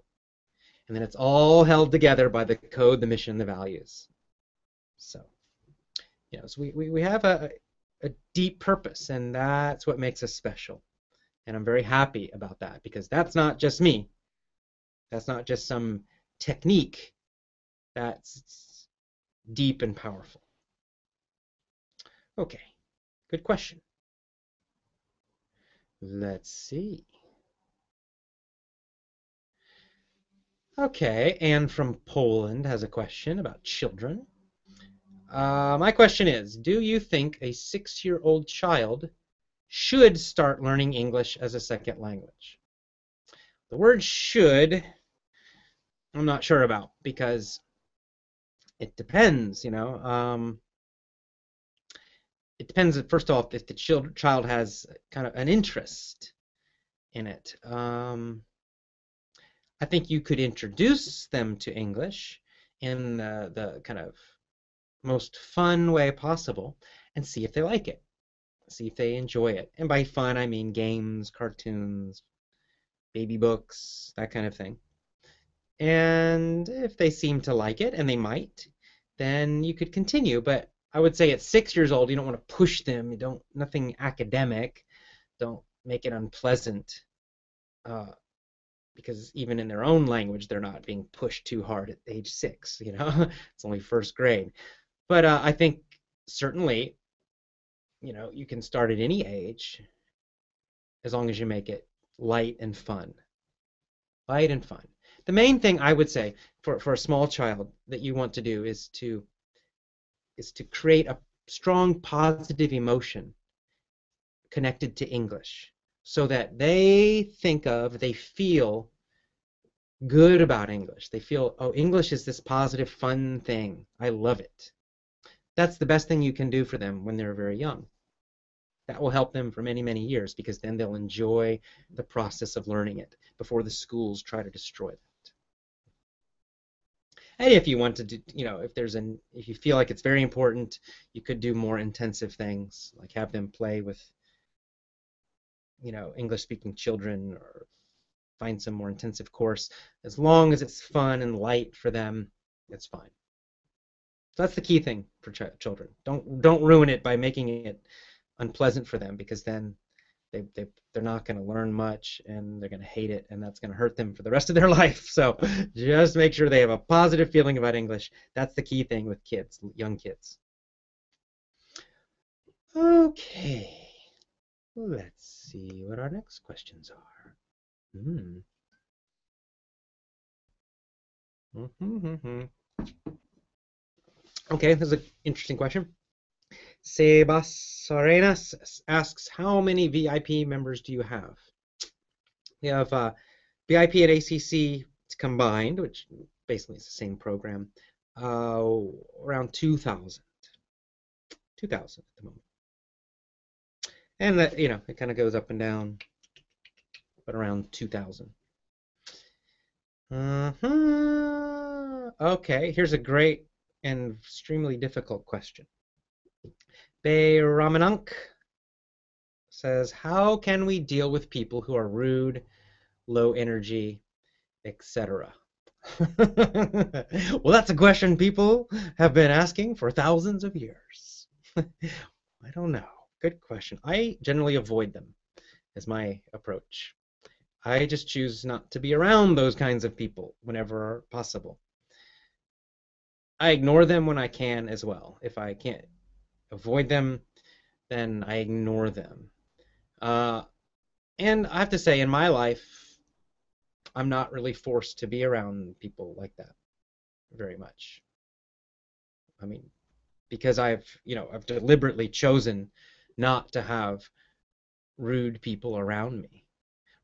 And then it's all held together by the code, the mission, the values. So, you know, so we, we, we have a, a deep purpose, and that's what makes us special. And I'm very happy about that because that's not just me. That's not just some technique. That's deep and powerful. Okay, good question. Let's see. Okay, Anne from Poland has a question about children. Uh, my question is, do you think a six-year-old child should start learning English as a second language? The word should, I'm not sure about because it depends, you know. Um, it depends, first off, if the child, child has kind of an interest in it. Um, I think you could introduce them to English in the, the kind of most fun way possible and see if they like it. See if they enjoy it. And by fun, I mean games, cartoons, baby books, that kind of thing. And if they seem to like it, and they might, then you could continue. But I would say at six years old, you don't want to push them. You don't nothing academic. Don't make it unpleasant. Uh, because even in their own language they're not being pushed too hard at age six you know it's only first grade but uh, i think certainly you know you can start at any age as long as you make it light and fun light and fun the main thing i would say for, for a small child that you want to do is to is to create a strong positive emotion connected to english so that they think of, they feel good about English. They feel, oh, English is this positive, fun thing. I love it. That's the best thing you can do for them when they're very young. That will help them for many, many years because then they'll enjoy the process of learning it before the schools try to destroy that. And if you want to do, you know, if there's an, if you feel like it's very important, you could do more intensive things, like have them play with you know English speaking children or find some more intensive course. As long as it's fun and light for them it's fine. So that's the key thing for ch- children. Don't don't ruin it by making it unpleasant for them because then they, they they're not going to learn much and they're going to hate it and that's going to hurt them for the rest of their life so just make sure they have a positive feeling about english that's the key thing with kids young kids okay Let's see what our next questions are. Hmm. Mm-hmm. Okay, this is an interesting question. Sebas Arenas asks, how many VIP members do you have? We have uh, VIP and ACC combined, which basically is the same program, uh, around 2,000. 2,000 at the moment. And that, you know, it kind of goes up and down, but around 2,000. Uh-huh. Okay, here's a great and extremely difficult question. Bay Ramanunk says, how can we deal with people who are rude, low energy, etc.? well, that's a question people have been asking for thousands of years. I don't know. Good question. I generally avoid them, is my approach. I just choose not to be around those kinds of people whenever possible. I ignore them when I can as well. If I can't avoid them, then I ignore them. Uh, and I have to say, in my life, I'm not really forced to be around people like that very much. I mean, because I've, you know, I've deliberately chosen not to have rude people around me.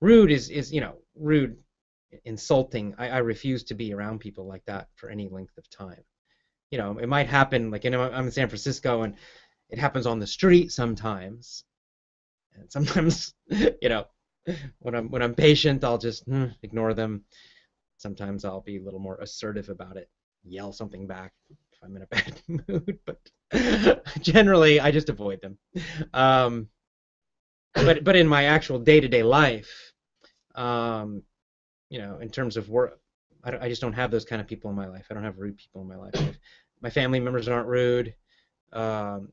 Rude is, is you know, rude, insulting. I, I refuse to be around people like that for any length of time. You know, it might happen, like, you know, I'm in San Francisco and it happens on the street sometimes. And sometimes, you know, when I'm when I'm patient, I'll just mm, ignore them. Sometimes I'll be a little more assertive about it, yell something back if I'm in a bad mood. But generally, I just avoid them. Um, but but in my actual day-to-day life, um, you know, in terms of work, I, I, just don't have those kind of people in my life. I don't have rude people in my life. my family members aren't rude. Um,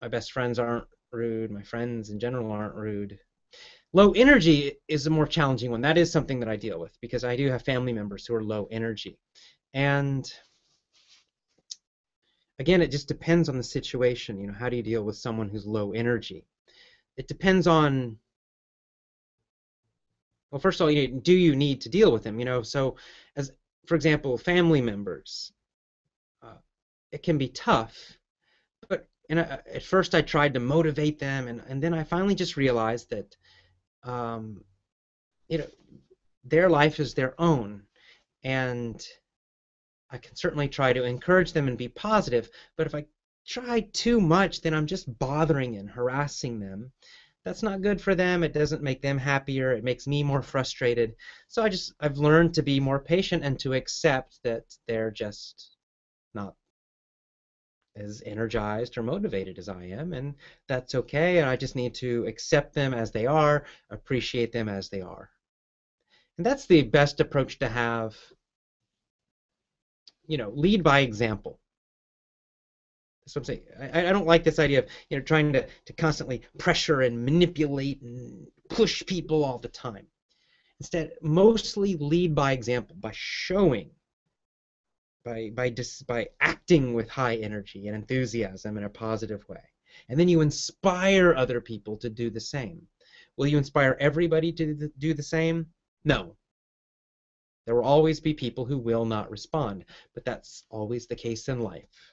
my best friends aren't rude. My friends in general aren't rude. Low energy is a more challenging one. That is something that I deal with because I do have family members who are low energy. And again, it just depends on the situation. You know, how do you deal with someone who's low energy? It depends on well, first of all, you know, do you need to deal with them? You know, so as for example, family members, uh, it can be tough But and I, at first I tried to motivate them, and, and then I finally just realized that, um, you know, their life is their own, and I can certainly try to encourage them and be positive. But if I try too much, then I'm just bothering and harassing them. That's not good for them. It doesn't make them happier. It makes me more frustrated. So I just I've learned to be more patient and to accept that they're just not as energized or motivated as I am, and that's okay. And I just need to accept them as they are, appreciate them as they are. And that's the best approach to have. You know, lead by example. That's what I'm saying. I, I don't like this idea of you know trying to, to constantly pressure and manipulate and push people all the time. Instead, mostly lead by example, by showing by by dis, by acting with high energy and enthusiasm in a positive way. And then you inspire other people to do the same. Will you inspire everybody to do the same? No. There will always be people who will not respond, but that's always the case in life.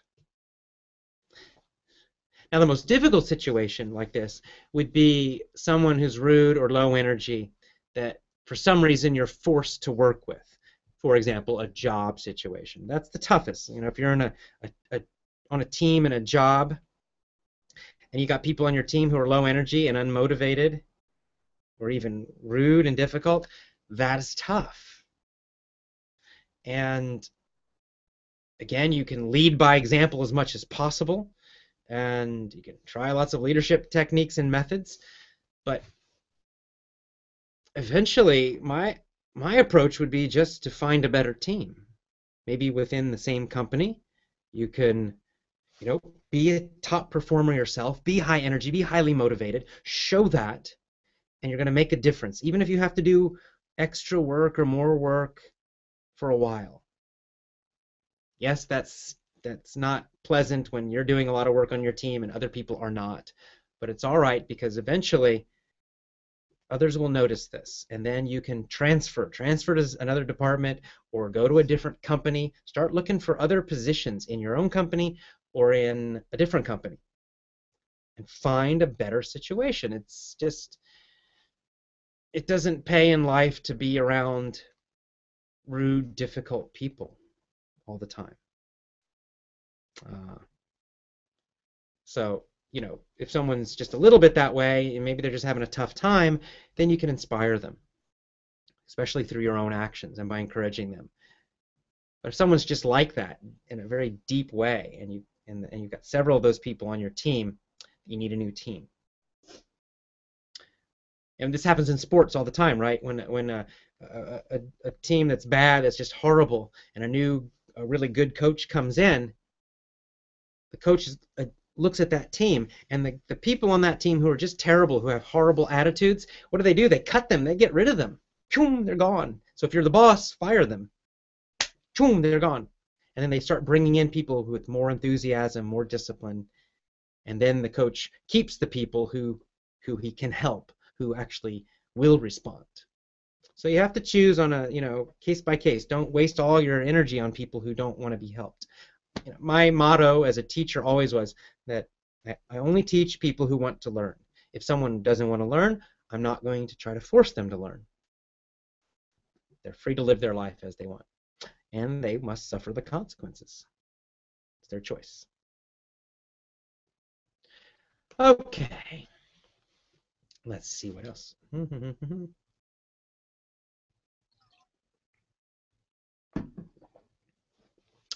Now, the most difficult situation like this would be someone who's rude or low energy that for some reason you're forced to work with for example, a job situation. That's the toughest. You know, if you're in a, a, a on a team in a job and you got people on your team who are low energy and unmotivated or even rude and difficult, that is tough. And again, you can lead by example as much as possible and you can try lots of leadership techniques and methods, but eventually my my approach would be just to find a better team. Maybe within the same company, you can, you know, be a top performer yourself, be high energy, be highly motivated, show that, and you're going to make a difference, even if you have to do extra work or more work for a while. Yes, that's that's not pleasant when you're doing a lot of work on your team and other people are not, but it's all right because eventually others will notice this and then you can transfer. Transfer to another department or go to a different company. Start looking for other positions in your own company or in a different company and find a better situation. It's just it doesn't pay in life to be around rude, difficult people all the time. Uh, so, you know, if someone's just a little bit that way and maybe they're just having a tough time, then you can inspire them, especially through your own actions and by encouraging them. But if someone's just like that in a very deep way and you and, and you've got several of those people on your team, you need a new team. And this happens in sports all the time, right? When when a, a, a team that's bad, that's just horrible, and a new, a really good coach comes in, the coach is, uh, looks at that team, and the, the people on that team who are just terrible, who have horrible attitudes, what do they do? They cut them, they get rid of them. Choom, they're gone. So if you're the boss, fire them. Choom, they're gone. And then they start bringing in people with more enthusiasm, more discipline, and then the coach keeps the people who who he can help who actually will respond. So you have to choose on a you know case by case. Don't waste all your energy on people who don't want to be helped. You know, my motto as a teacher always was that I only teach people who want to learn. If someone doesn't want to learn, I'm not going to try to force them to learn. They're free to live their life as they want, and they must suffer the consequences. It's their choice. Okay. Let's see what else.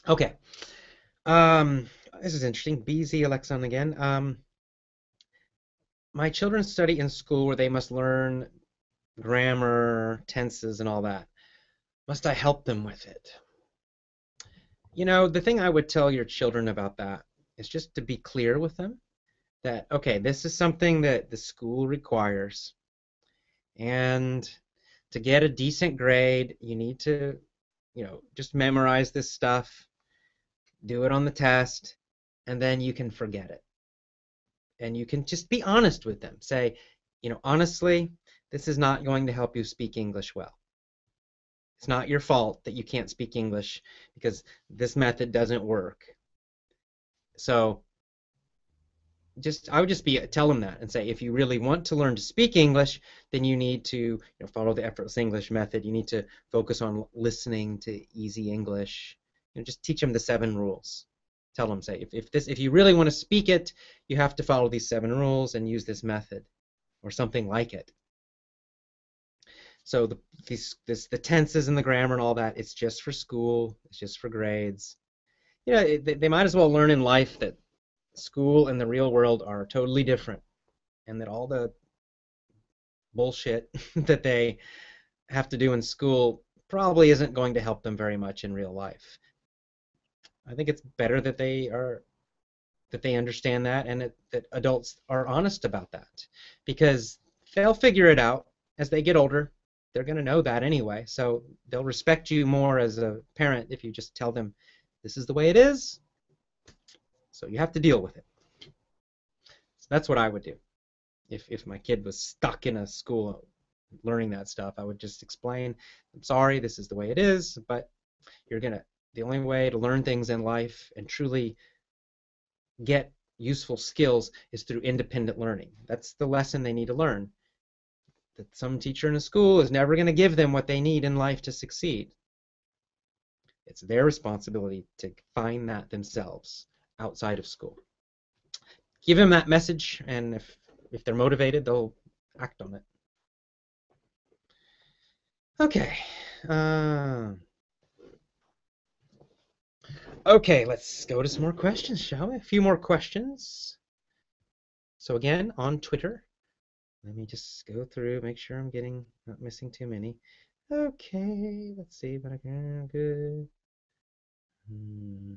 okay. Um, this is interesting. BZ Alexon again. Um, my children study in school where they must learn grammar, tenses, and all that. Must I help them with it? You know, the thing I would tell your children about that is just to be clear with them that okay, this is something that the school requires, and to get a decent grade, you need to, you know, just memorize this stuff, do it on the test, and then you can forget it. And you can just be honest with them. Say, you know, honestly, this is not going to help you speak English well. It's not your fault that you can't speak English because this method doesn't work. So just I would just be tell them that and say if you really want to learn to speak English, then you need to you know, follow the effortless English method. You need to focus on listening to easy English. You know, just teach them the seven rules. Tell them say if, if this if you really want to speak it, you have to follow these seven rules and use this method, or something like it. So the these this the tenses and the grammar and all that it's just for school. It's just for grades. You know, it, they, they might as well learn in life that school and the real world are totally different, and that all the bullshit that they have to do in school probably isn't going to help them very much in real life. I think it's better that they are that they understand that and that, adults are honest about that because they'll figure it out as they get older. They're going to know that anyway, so they'll respect you more as a parent if you just tell them this is the way it is so you have to deal with it. So that's what I would do. If, if my kid was stuck in a school learning that stuff, I would just explain, I'm sorry, this is the way it is, but you're going to, the only way to learn things in life and truly get useful skills is through independent learning. That's the lesson they need to learn. That some teacher in a school is never going to give them what they need in life to succeed. It's their responsibility to find that themselves outside of school. Give them that message, and if if they're motivated, they'll act on it. Okay. Uh, okay, let's go to some more questions, shall we? A few more questions. So again, on Twitter, let me just go through, make sure I'm getting not missing too many. Okay, let's see, but can good. Hmm.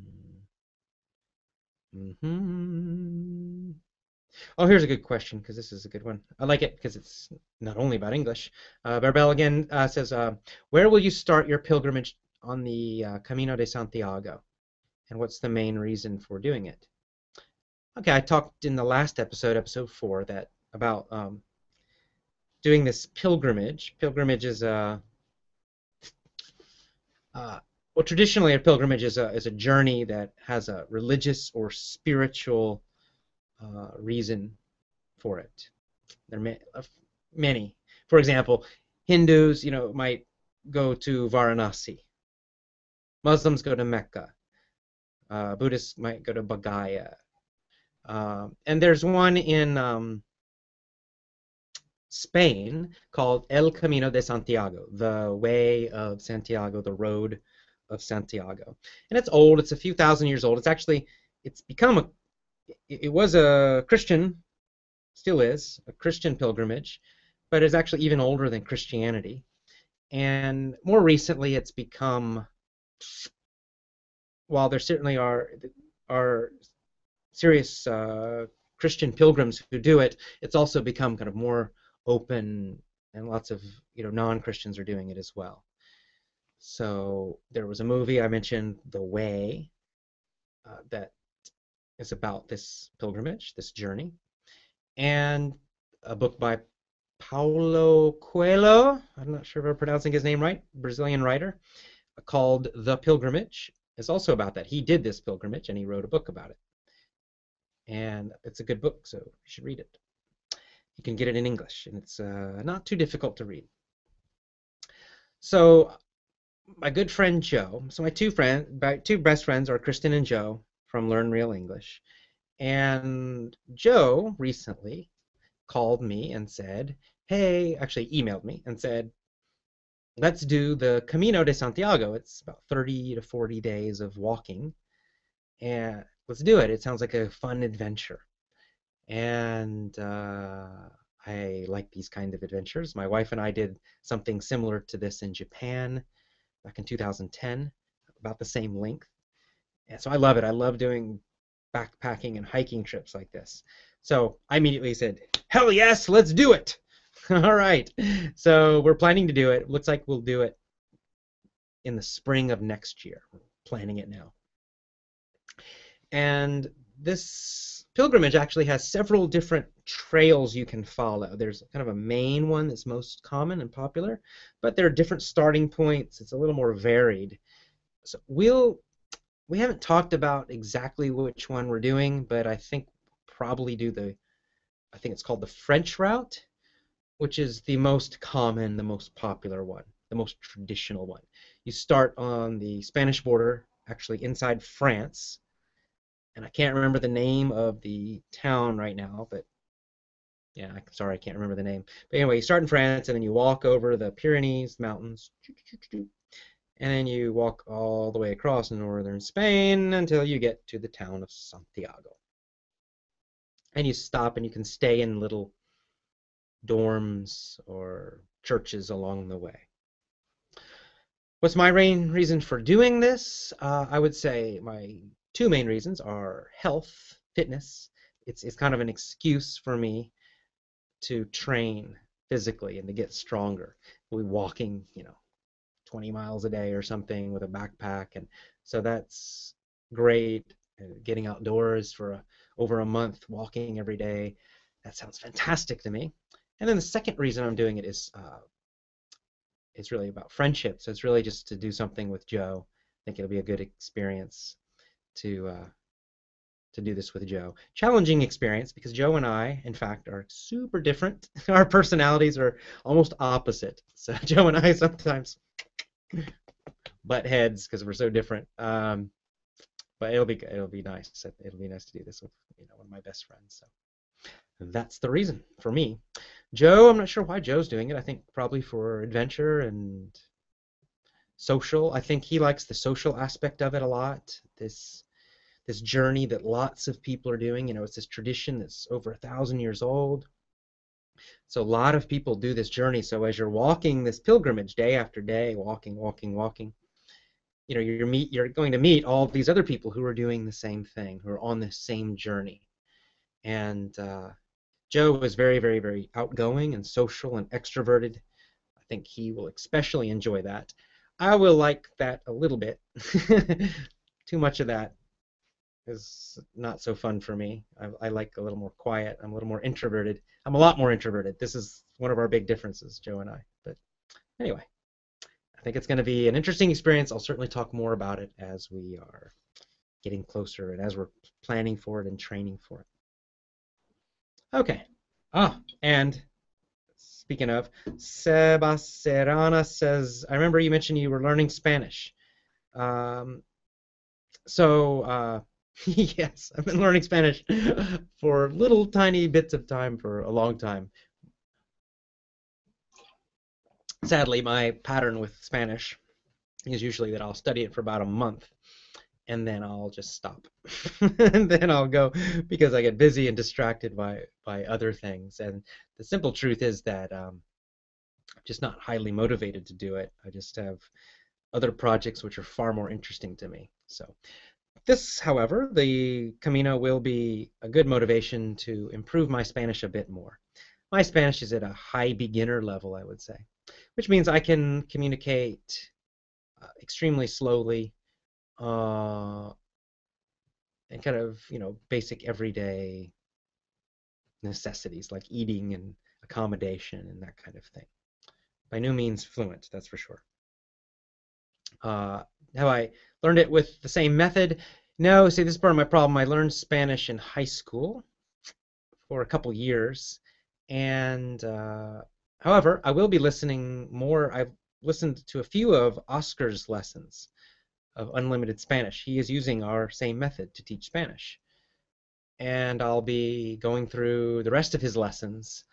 Mm-hmm. Oh, here's a good question because this is a good one. I like it because it's not only about English. Uh, again uh, says, uh, "Where will you start your pilgrimage on the uh, Camino de Santiago, and what's the main reason for doing it?" Okay, I talked in the last episode, episode four, that about um, doing this pilgrimage. Pilgrimage is a uh, well, traditionally, a pilgrimage is a, is a journey that has a religious or spiritual uh, reason for it. There may, many. For example, Hindus, you know, might go to Varanasi. Muslims go to Mecca. Uh, Buddhists might go to Bodh Gaya. Um, and there's one in um, Spain called El Camino de Santiago, the way of Santiago, the road of Santiago. And it's old, it's a few thousand years old. It's actually, it's become a, it was a Christian, still is, a Christian pilgrimage, but it's actually even older than Christianity. And more recently, it's become, while there certainly are, are serious uh, Christian pilgrims who do it, it's also become kind of more open, and lots of you know non-Christians are doing it as well. So there was a movie I mentioned, The Way, uh, that is about this pilgrimage, this journey, and a book by Paulo Coelho. I'm not sure if I'm pronouncing his name right, Brazilian writer, called The Pilgrimage. Is also about that. He did this pilgrimage and he wrote a book about it and it's a good book, so you should read it. You can get it in English, and it's uh, not too difficult to read. So, my good friend Joe. So my two friends, my two best friends are Kristen and Joe from Learn Real English, and Joe recently called me and said, "Hey," actually emailed me and said, "Let's do the Camino de Santiago. It's about 30 to 40 days of walking." And let's do it. It sounds like a fun adventure. And uh, I like these kind of adventures. My wife and I did something similar to this in Japan back in 2010, about the same length. And so I love it. I love doing backpacking and hiking trips like this. So I immediately said, hell yes, let's do it. All right. So we're planning to do it. Looks like we'll do it in the spring of next year. We're planning it now. And this pilgrimage actually has several different trails you can follow. There's kind of a main one that's most common and popular, but there are different starting points. It's a little more varied. So we'll we haven't talked about exactly which one we're doing, but I think probably do the I think it's called the French route, which is the most common, the most popular one, the most traditional one. You start on the Spanish border, actually inside France, and I can't remember the name of the town right now, but yeah, sorry, I can't remember the name. But anyway, you start in France, and then you walk over the Pyrenees mountains, and then you walk all the way across northern Spain until you get to the town of Santiago. And you stop, and you can stay in little dorms or churches along the way. What's my main reason for doing this? Uh, I would say my two main reasons are health, fitness. It's, it's kind of an excuse for me to train physically and to get stronger. Be walking, you know, 20 miles a day or something with a backpack, and so that's great. Getting outdoors for a, over a month, walking every day, that sounds fantastic to me. And then the second reason I'm doing it is uh, it's really about friendship. So it's really just to do something with Joe. I think it'll be a good experience to uh, to do this with Joe. Challenging experience because Joe and I, in fact, are super different. Our personalities are almost opposite. So Joe and I sometimes butt heads because we're so different. Um, but it'll be it'll be nice. It'll be nice to do this with you know one of my best friends. So that's the reason for me. Joe, I'm not sure why Joe's doing it. I think probably for adventure and social. I think he likes the social aspect of it a lot. This this journey that lots of people are doing. You know, it's this tradition that's over a thousand years old. So a lot of people do this journey. So as you're walking this pilgrimage day after day, walking, walking, walking, you know, you're meet you're going to meet all these other people who are doing the same thing, who are on the same journey. And uh, Joe was very, very, very outgoing and social and extroverted. I think he will especially enjoy that. I will like that a little bit. Too much of that is not so fun for me. I, I, like a little more quiet. I'm a little more introverted. I'm a lot more introverted. This is one of our big differences, Joe and I. But anyway, I think it's going to be an interesting experience. I'll certainly talk more about it as we are getting closer and as we're planning for it and training for it. Okay. Ah, and speaking of, Seba Serrana says, I remember you mentioned you were learning Spanish. Um, so, uh, yes, I've been learning Spanish for little tiny bits of time for a long time. Sadly, my pattern with Spanish is usually that I'll study it for about a month and then I'll just stop. and then I'll go because I get busy and distracted by by other things. And the simple truth is that um, I'm just not highly motivated to do it. I just have other projects which are far more interesting to me. So this, however, the Camino will be a good motivation to improve my Spanish a bit more. My Spanish is at a high beginner level, I would say, which means I can communicate uh, extremely slowly uh, and kind of you know basic everyday necessities like eating and accommodation and that kind of thing. By no means fluent, that's for sure. Uh, have I learned it with the same method? No, see, this is part of my problem. I learned Spanish in high school for a couple years, and uh, however, I will be listening more. I've listened to a few of Oscar's lessons of Unlimited Spanish. He is using our same method to teach Spanish. And I'll be going through the rest of his lessons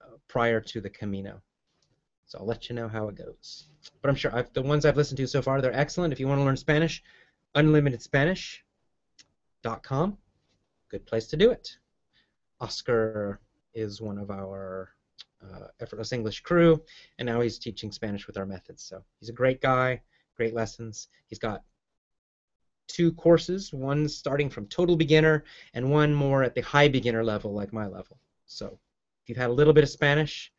uh, prior to the Camino. So I'll let you know how it goes. But I'm sure I've, the ones I've listened to so far, they're excellent. If you want to learn Spanish, unlimitedspanish.com. Good place to do it. Oscar is one of our uh, Effortless English crew, and now he's teaching Spanish with our methods. So he's a great guy great lessons. He's got two courses, one starting from total beginner and one more at the high beginner level like my level. So if you've had a little bit of Spanish,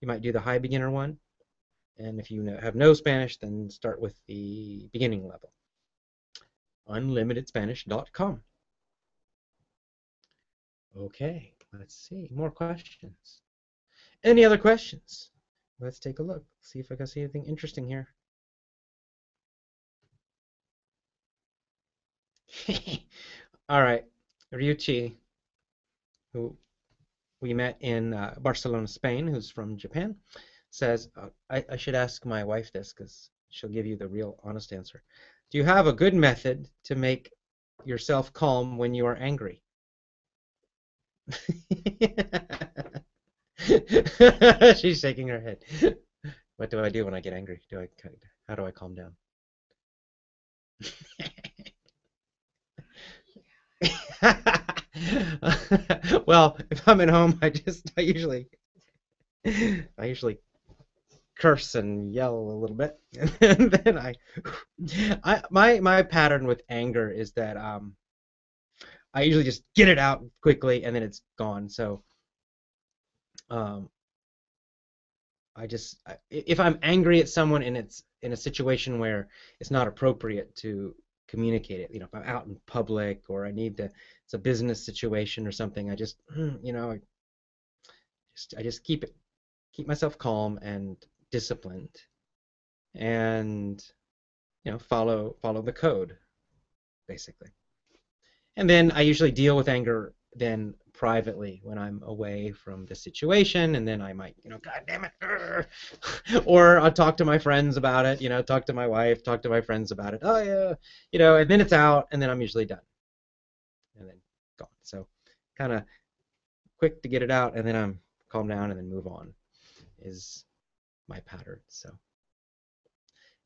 you might do the high beginner one. And if you have no Spanish, then start with the beginning level. Unlimitedspanish.com. Okay, let's see. More questions. Any other questions? Let's take a look. See if I can see anything interesting here. All right, Ryuchi, who we met in uh, Barcelona, Spain, who's from Japan, says, I, I should ask my wife this because she'll give you the real honest answer. Do you have a good method to make yourself calm when you are angry? She's shaking her head. What do I do when I get angry? Do I how do I calm down? well, if I'm at home, I just I usually I usually curse and yell a little bit, and then I, I my my pattern with anger is that um, I usually just get it out quickly and then it's gone. So, um, I just if I'm angry at someone and it's in a situation where it's not appropriate to communicate it. You know, if I'm out in public or I need to, it's a business situation or something. I just, hmm, you know, I just I just keep it, keep myself calm and disciplined, and you know, follow follow the code, basically. And then I usually deal with anger then privately when I'm away from the situation, and then I might, you know, God damn it, or I'll talk to my friends about it, you know, talk to my wife, talk to my friends about it. Oh yeah, you know, and then it's out, and then I'm usually done, and then gone. So, kind of quick to get it out, and then I'm calm down, and then move on, is my pattern. So,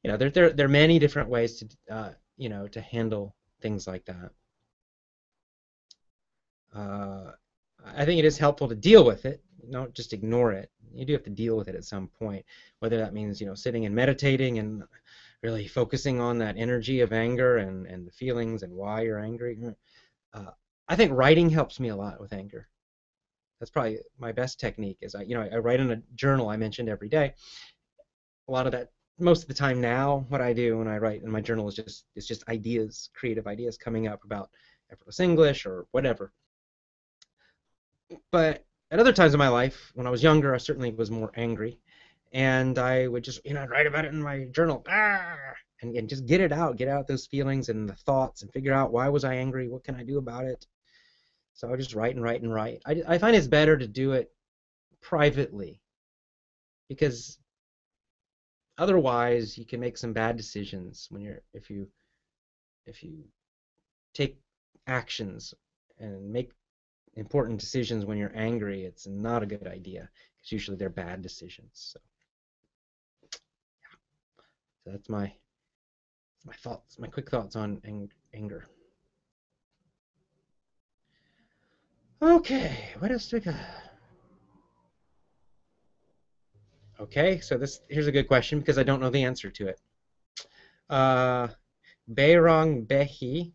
you know, there there there are many different ways to, uh, you know, to handle things like that uh, I think it is helpful to deal with it, not just ignore it. You do have to deal with it at some point, whether that means you know sitting and meditating and really focusing on that energy of anger and, and the feelings and why you're angry. Uh, I think writing helps me a lot with anger. That's probably my best technique. Is I you know I, I write in a journal I mentioned every day. A lot of that most of the time now what I do when I write in my journal is just is just ideas, creative ideas coming up about effortless English or whatever but at other times in my life, when I was younger, I certainly was more angry, and I would just you know write about it in my journal, ah, and, and just get it out, get out those feelings and the thoughts, and figure out why was I angry, what can I do about it. So I just write and write and write. I, I find it's better to do it privately because otherwise you can make some bad decisions when you're if you if you take actions and make important decisions when you're angry it's not a good idea because usually they're bad decisions so yeah so that's my my thoughts my quick thoughts on ang- anger okay what else do we got Okay, so this here's a good question because I don't know the answer to it. Uh, Beirong Behi,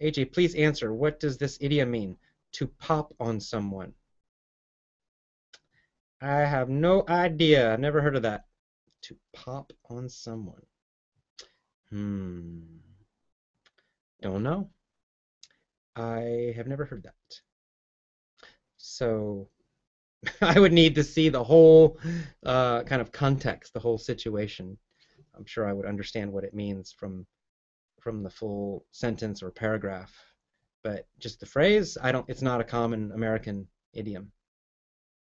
AJ, please answer. What does this idiom mean? To pop on someone. I have no idea. I've never heard of that. To pop on someone. Hmm. Don't know. I have never heard that. So I would need to see the whole uh, kind of context, the whole situation. I'm sure I would understand what it means from from the full sentence or paragraph, but just the phrase, I don't. It's not a common American idiom.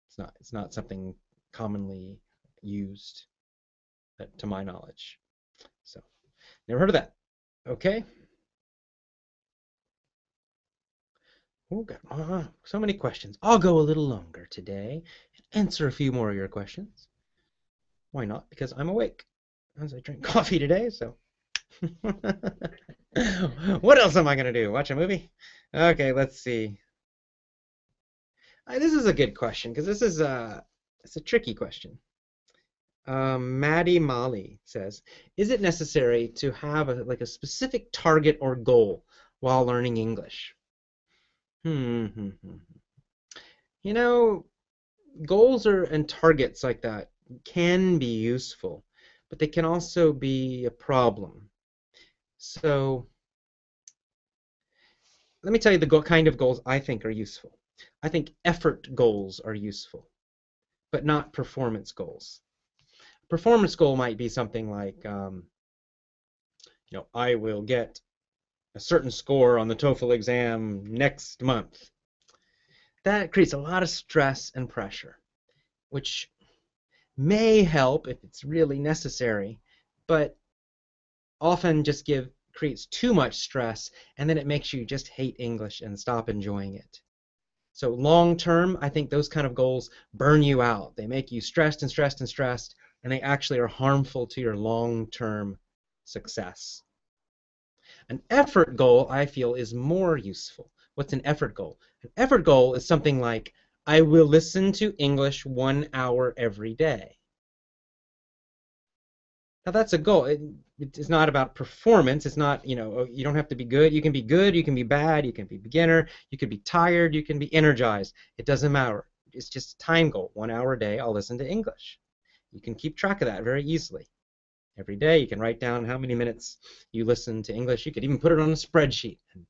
It's not. It's not something commonly used, uh, to my knowledge. So, never heard of that. Okay. Oh, got uh, so many questions. I'll go a little longer today and answer a few more of your questions. Why not? Because I'm awake as I drink coffee today, so. what else am I going to do? Watch a movie? Okay, let's see. Uh, this is a good question because this is a, it's a tricky question. Um, Maddie Molly says, is it necessary to have a, like a specific target or goal while learning English? Hmm, hmm, hmm. You know, goals are and targets like that can be useful, but they can also be a problem. So let me tell you the kind of goals I think are useful. I think effort goals are useful, but not performance goals. Performance goal might be something like, um, you know, I will get a certain score on the TOEFL exam next month. That creates a lot of stress and pressure, which may help if it's really necessary, but often just give creates too much stress and then it makes you just hate English and stop enjoying it. So long term, I think those kind of goals burn you out. They make you stressed and stressed and stressed and they actually are harmful to your long term success. An effort goal, I feel, is more useful. What's an effort goal? An effort goal is something like, I will listen to English one hour every day. Now that's a goal. It, it's not about performance. It's not, you know, oh, you don't have to be good. You can be good, you can be bad, you can be beginner, you can be tired, you can be energized. It doesn't matter. It's just a time goal. One hour a day, I'll listen to English. You can keep track of that very easily every day. You can write down how many minutes you listen to English. You could even put it on a spreadsheet and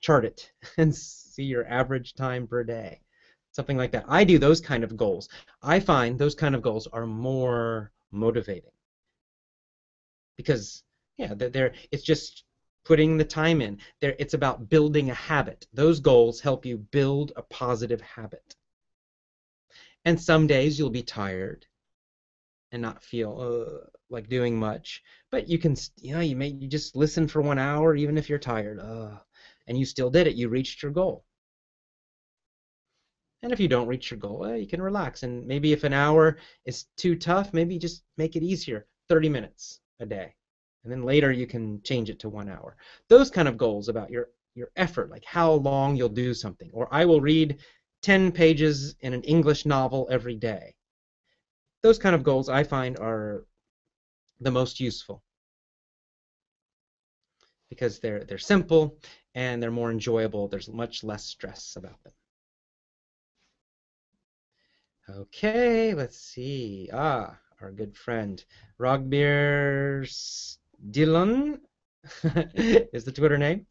chart it and see your average time per day. Something like that. I do those kind of goals. I find those kind of goals are more motivating because yeah, they're it's just putting the time in. There, it's about building a habit. Those goals help you build a positive habit. And some days you'll be tired and not feel uh, like doing much. But you can, you know, you may you just listen for one hour, even if you're tired, uh, and you still did it. You reached your goal. And if you don't reach your goal, eh, you can relax. And maybe if an hour is too tough, maybe just make it easier. 30 minutes a day. And then later you can change it to one hour. Those kind of goals about your, your effort, like how long you'll do something. Or I will read 10 pages in an English novel every day. Those kind of goals I find are the most useful because they're they're simple and they're more enjoyable. There's much less stress about them. Okay, let's see. Ah, our good friend Rogbir Dillon is the Twitter name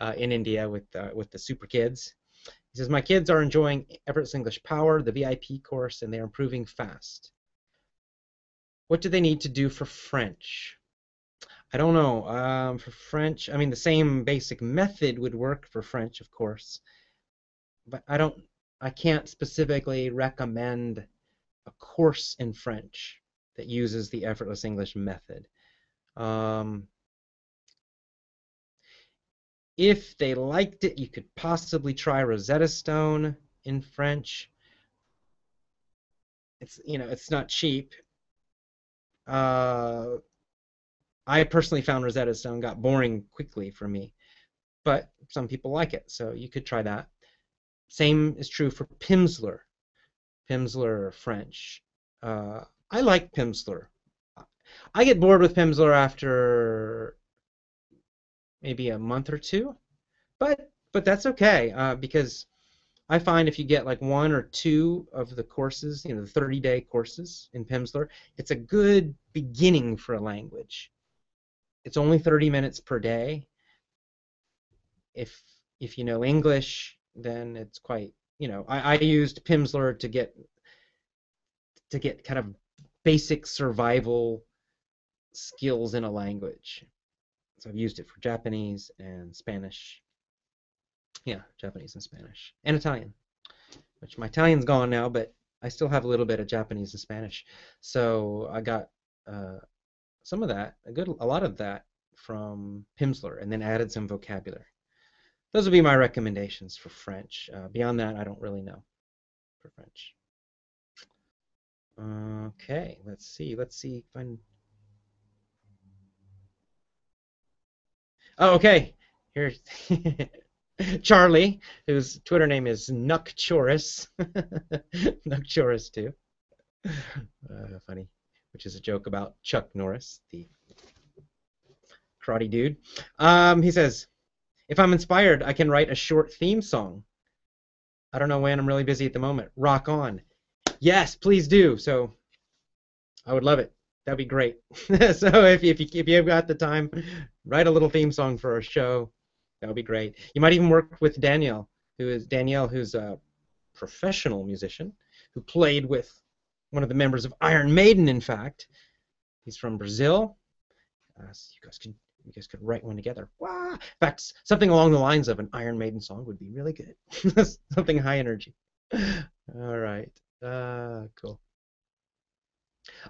uh, in India with uh, with the super kids. He says my kids are enjoying Everett's English Power, the VIP course, and they're improving fast. What do they need to do for French? I don't know. Um, for French, I mean, the same basic method would work for French, of course. But I don't, I can't specifically recommend a course in French that uses the effortless English method. Um, if they liked it, you could possibly try Rosetta Stone in French. It's you know it's not cheap. Uh, I personally found Rosetta Stone got boring quickly for me, but some people like it, so you could try that. Same is true for Pimsleur. Pimsleur French. Uh, I like Pimsleur. I get bored with Pimsleur after maybe a month or two, but but that's okay uh, because I find if you get like one or two of the courses, you know, the 30-day courses in Pimsleur, it's a good beginning for a language. It's only 30 minutes per day. If if you know English, then it's quite you know I, I used Pimsleur to get to get kind of basic survival skills in a language. So I've used it for Japanese and Spanish. Yeah, Japanese and Spanish and Italian, which my Italian's gone now, but I still have a little bit of Japanese and Spanish. So I got uh, some of that, a good, a lot of that from Pimsleur, and then added some vocabulary. Those would be my recommendations for French. Uh, beyond that, I don't really know for French. Okay, let's see. Let's see Find. Oh, okay. Here's Charlie, whose Twitter name is Nuckchorus. Nuckchorus too. Uh, funny, which is a joke about Chuck Norris, the karate dude. Um, he says, "If I'm inspired, I can write a short theme song. I don't know when. I'm really busy at the moment. Rock on." Yes, please do. So I would love it. That'd be great. so if, if, you, if you've got the time, write a little theme song for our show. That would be great. You might even work with Danielle, who is Danielle, who's a professional musician who played with one of the members of Iron Maiden. In fact, he's from Brazil. Uh, so you guys could you guys could write one together. Wow. In fact, something along the lines of an Iron Maiden song would be really good. something high energy. All right. Uh, cool.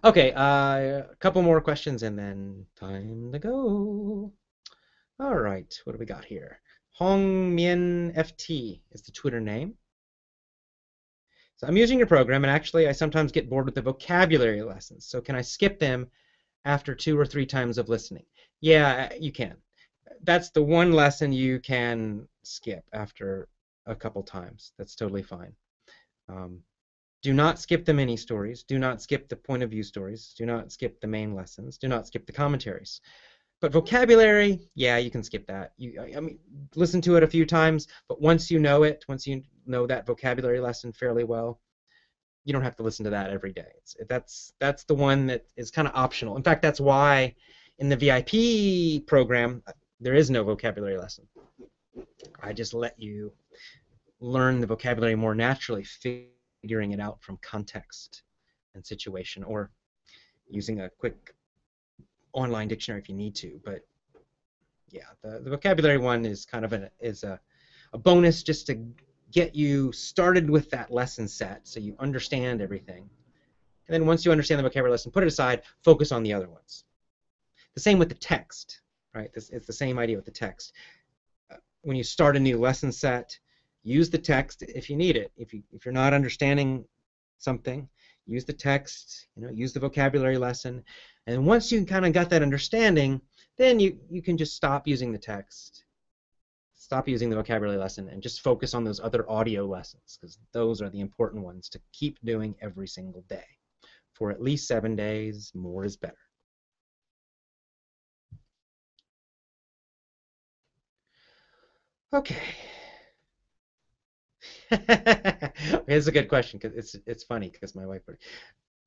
Okay, uh, a couple more questions and then time to go. All right, what do we got here? Hong Mien FT is the Twitter name. So I'm using your program, and actually I sometimes get bored with the vocabulary lessons. So can I skip them after two or three times of listening? Yeah, you can. That's the one lesson you can skip after a couple times. That's totally fine. Um, do not skip the mini stories. Do not skip the point of view stories. Do not skip the main lessons. Do not skip the commentaries. But vocabulary, yeah, you can skip that. You, I mean, listen to it a few times, but once you know it, once you know that vocabulary lesson fairly well, you don't have to listen to that every day. It's, that's that's the one that is kind of optional. In fact, that's why in the VIP program uh, there is no vocabulary lesson. I just let you learn the vocabulary more naturally figuring it out from context and situation, or using a quick online dictionary if you need to. But yeah, the, the vocabulary one is kind of a, is a, a bonus just to get you started with that lesson set so you understand everything. And then once you understand the vocabulary lesson, put it aside, focus on the other ones. The same with the text, right? This, it's the same idea with the text. Uh, when you start a new lesson set, use the text if you need it. If you if you're not understanding something, use the text. You know, use the vocabulary lesson, and once you kind of got that understanding, then you you can just stop using the text, stop using the vocabulary lesson, and just focus on those other audio lessons because those are the important ones to keep doing every single day for at least seven days. More is better. Okay. it's a good question because it's it's funny because my wife.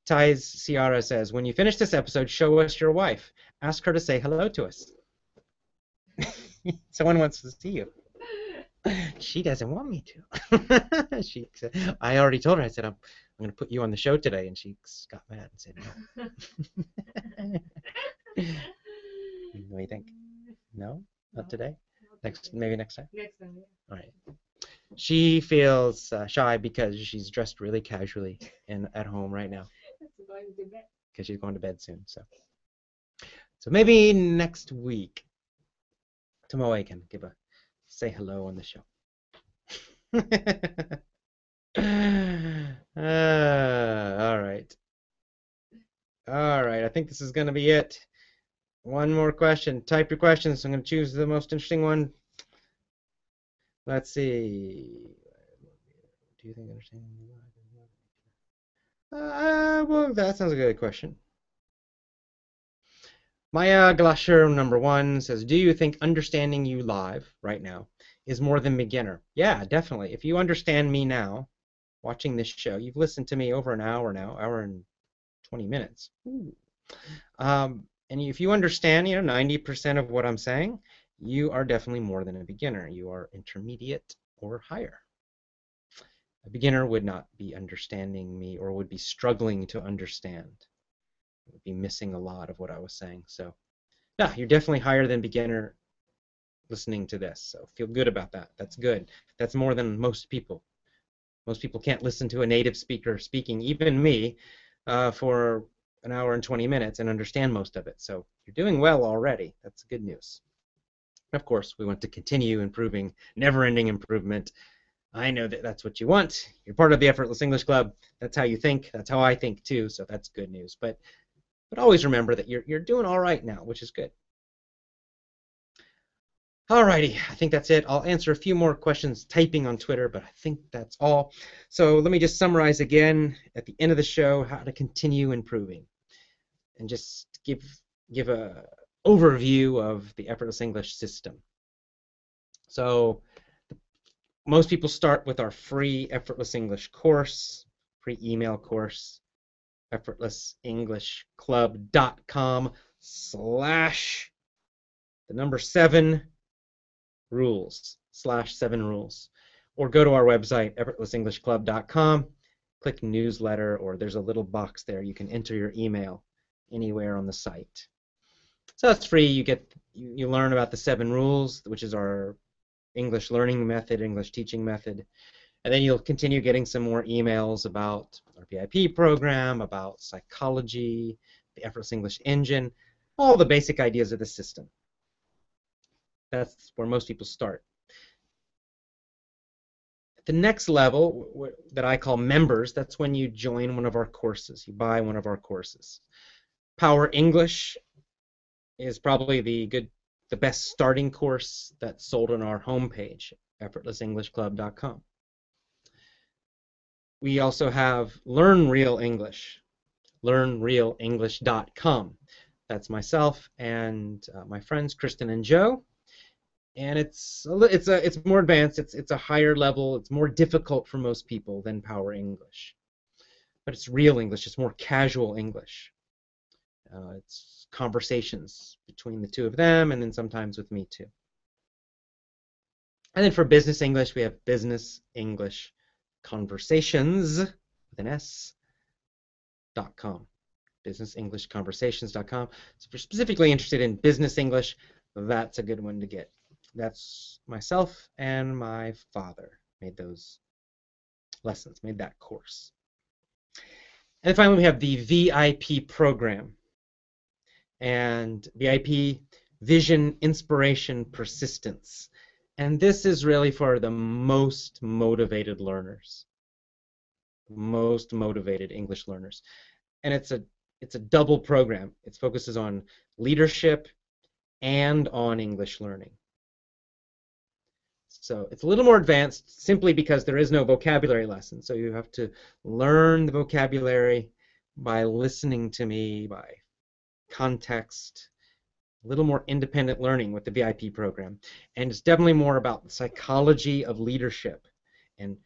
Ties Ciara says, "When you finish this episode, show us your wife. Ask her to say hello to us. Someone wants to see you. She doesn't want me to. she said, I already told her. I said I'm I'm going to put you on the show today, and she got mad and said no. what do you think? No, not today. Next, maybe next time. Next time. Yeah. All right. She feels uh, shy because she's dressed really casually and at home right now because she's going to bed soon. So, so maybe next week, Tomoe can give a say hello on the show. uh, all right. All right. I think this is going to be it. One more question. Type your questions. I'm going to choose the most interesting one. Let's see. Do you think understanding? Uh, well, that sounds like a good question. Maya Glasher number one says, "Do you think understanding you live right now is more than beginner?" Yeah, definitely. If you understand me now, watching this show, you've listened to me over an hour now, hour and 20 minutes. Um, and if you understand, you know, 90% of what I'm saying, you are definitely more than a beginner. You are intermediate or higher. A beginner would not be understanding me or would be struggling to understand. Would be missing a lot of what I was saying. So, yeah, you're definitely higher than beginner listening to this. So feel good about that. That's good. That's more than most people. Most people can't listen to a native speaker speaking, even me, uh, for an hour and 20 minutes and understand most of it. So you're doing well already. That's good news. Of course, we want to continue improving, never-ending improvement. I know that that's what you want. You're part of the Effortless English Club. That's how you think. That's how I think too. So that's good news. But but always remember that you're you're doing all right now, which is good. Alrighty, I think that's it. I'll answer a few more questions typing on Twitter, but I think that's all. So let me just summarize again at the end of the show how to continue improving, and just give give a overview of the effortless English system. So most people start with our free effortless English course, free email course, effortlessenglishclub.com slash the number seven rules slash seven rules. Or go to our website effortlessenglishclub.com click newsletter or there's a little box there. You can enter your email anywhere on the site so that's free you get you, learn about the seven rules which is our english learning method english teaching method and then you'll continue getting some more emails about our vip program about psychology the effortless english engine all the basic ideas of the system that's where most people start. At the next level, that I call members, that's when you join one of our courses. You buy one of our courses. Power English is probably the good, the best starting course that's sold on our homepage, effortlessenglishclub.com. We also have Learn Real English, learnrealenglish.com. That's myself and uh, my friends Kristen and Joe and it's a, it's a it's more advanced. It's it's a higher level. It's more difficult for most people than Power English, but it's real English. It's more casual English. Uh, it's conversations between the two of them, and then sometimes with me too. And then for business English, we have Business English Conversations with an S. dot com. BusinessEnglishConversations.com. So if you're specifically interested in business English, that's a good one to get that's myself and my father made those lessons, made that course. And finally, we have the VIP program. And VIP Vision, Inspiration, Persistence. And this is really for the most motivated learners. Most motivated English learners. And it's a it's a double program. It focuses on leadership and on English learning. So it's a little more advanced simply because there is no vocabulary lesson. So you have to learn the vocabulary by listening to me, by context, a little more independent learning with the VIP program. And it's definitely more about the psychology of leadership and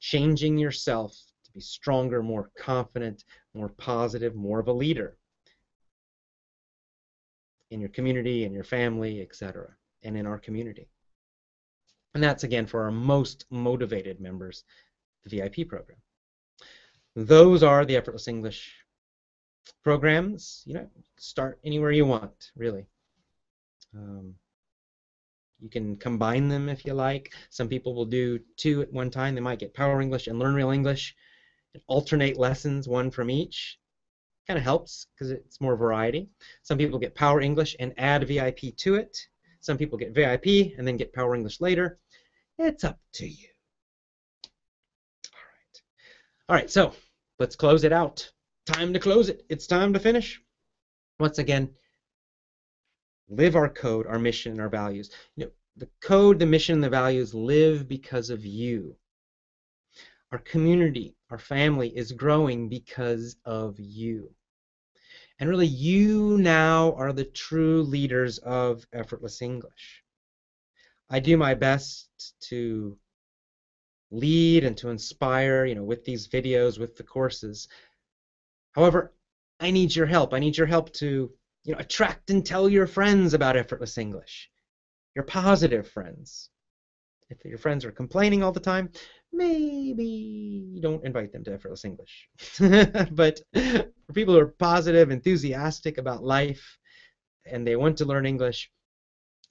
changing yourself to be stronger, more confident, more positive, more of a leader in your community, in your family, etc., and in our community. And that's again for our most motivated members, the VIP program. Those are the Effortless English programs. You know, start anywhere you want, really. Um, You can combine them if you like. Some people will do two at one time. They might get Power English and Learn Real English and alternate lessons, one from each. Kind of helps because it's more variety. Some people get Power English and add VIP to it. Some people get VIP and then get Power English later. It's up to you. All right. All right, so let's close it out. Time to close it. It's time to finish. Once again, live our code, our mission, our values. You know, the code, the mission, the values live because of you. Our community, our family is growing because of you. And really, you now are the true leaders of Effortless English. I do my best to lead and to inspire, you know, with these videos, with the courses. However, I need your help. I need your help to you know, attract and tell your friends about effortless English. Your positive friends. If your friends are complaining all the time, maybe don't invite them to effortless English. but for people who are positive, enthusiastic about life, and they want to learn English,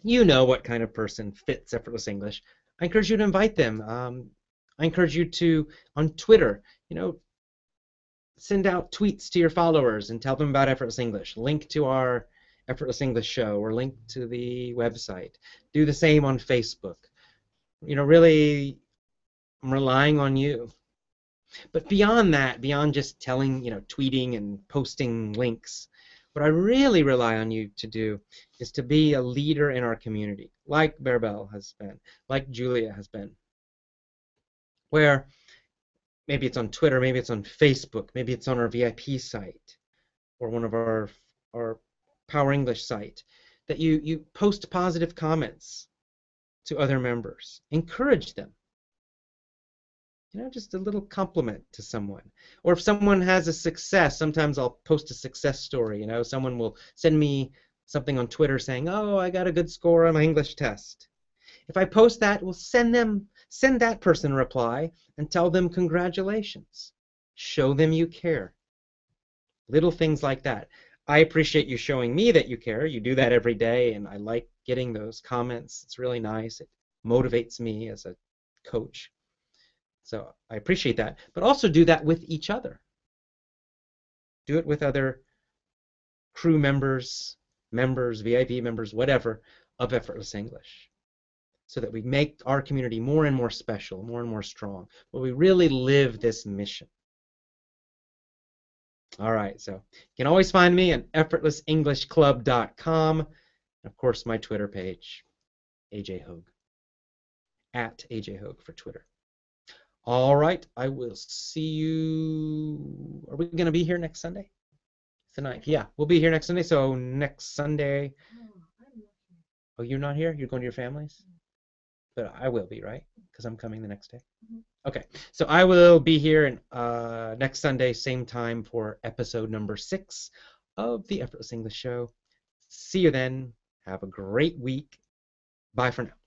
you know what kind of person fits effortless English. I encourage you to invite them. Um, I encourage you to on Twitter, you know, send out tweets to your followers and tell them about Effortless English. Link to our Effortless English show or link to the website. Do the same on Facebook. You know, really, I'm relying on you. But beyond that, beyond just telling, you know, tweeting and posting links, what I really rely on you to do is to be a leader in our community, like Maribel has been, like Julia has been, where maybe it's on Twitter, maybe it's on Facebook, maybe it's on our VIP site or one of our our Power English site that you you post positive comments to other members. Encourage them. You know, just a little compliment to someone. Or if someone has a success, sometimes I'll post a success story. You know, someone will send me something on Twitter saying, "Oh, I got a good score on my English test." If I post that, we'll send them Send that person a reply and tell them congratulations. Show them you care. Little things like that. I appreciate you showing me that you care. You do that every day, and I like getting those comments. It's really nice. It motivates me as a coach. So I appreciate that. But also do that with each other. Do it with other crew members, members, VIP members, whatever, of Effortless English so that we make our community more and more special, more and more strong, where we really live this mission. All right, so you can always find me at effortlessenglishclub.com, and of course my Twitter page, AJ Hoge, at AJ Hoge for Twitter. All right, I will see you. Are we going to be here next Sunday? Tonight, yeah, we'll be here next Sunday. So next Sunday. Oh, oh you're not here? You're going to your families? But I will be, right? Because I'm coming the next day. Mm-hmm. Okay, so I will be here in, uh, next Sunday, same time for episode number six of the Effortless English Show. See you then. Have a great week. Bye for now.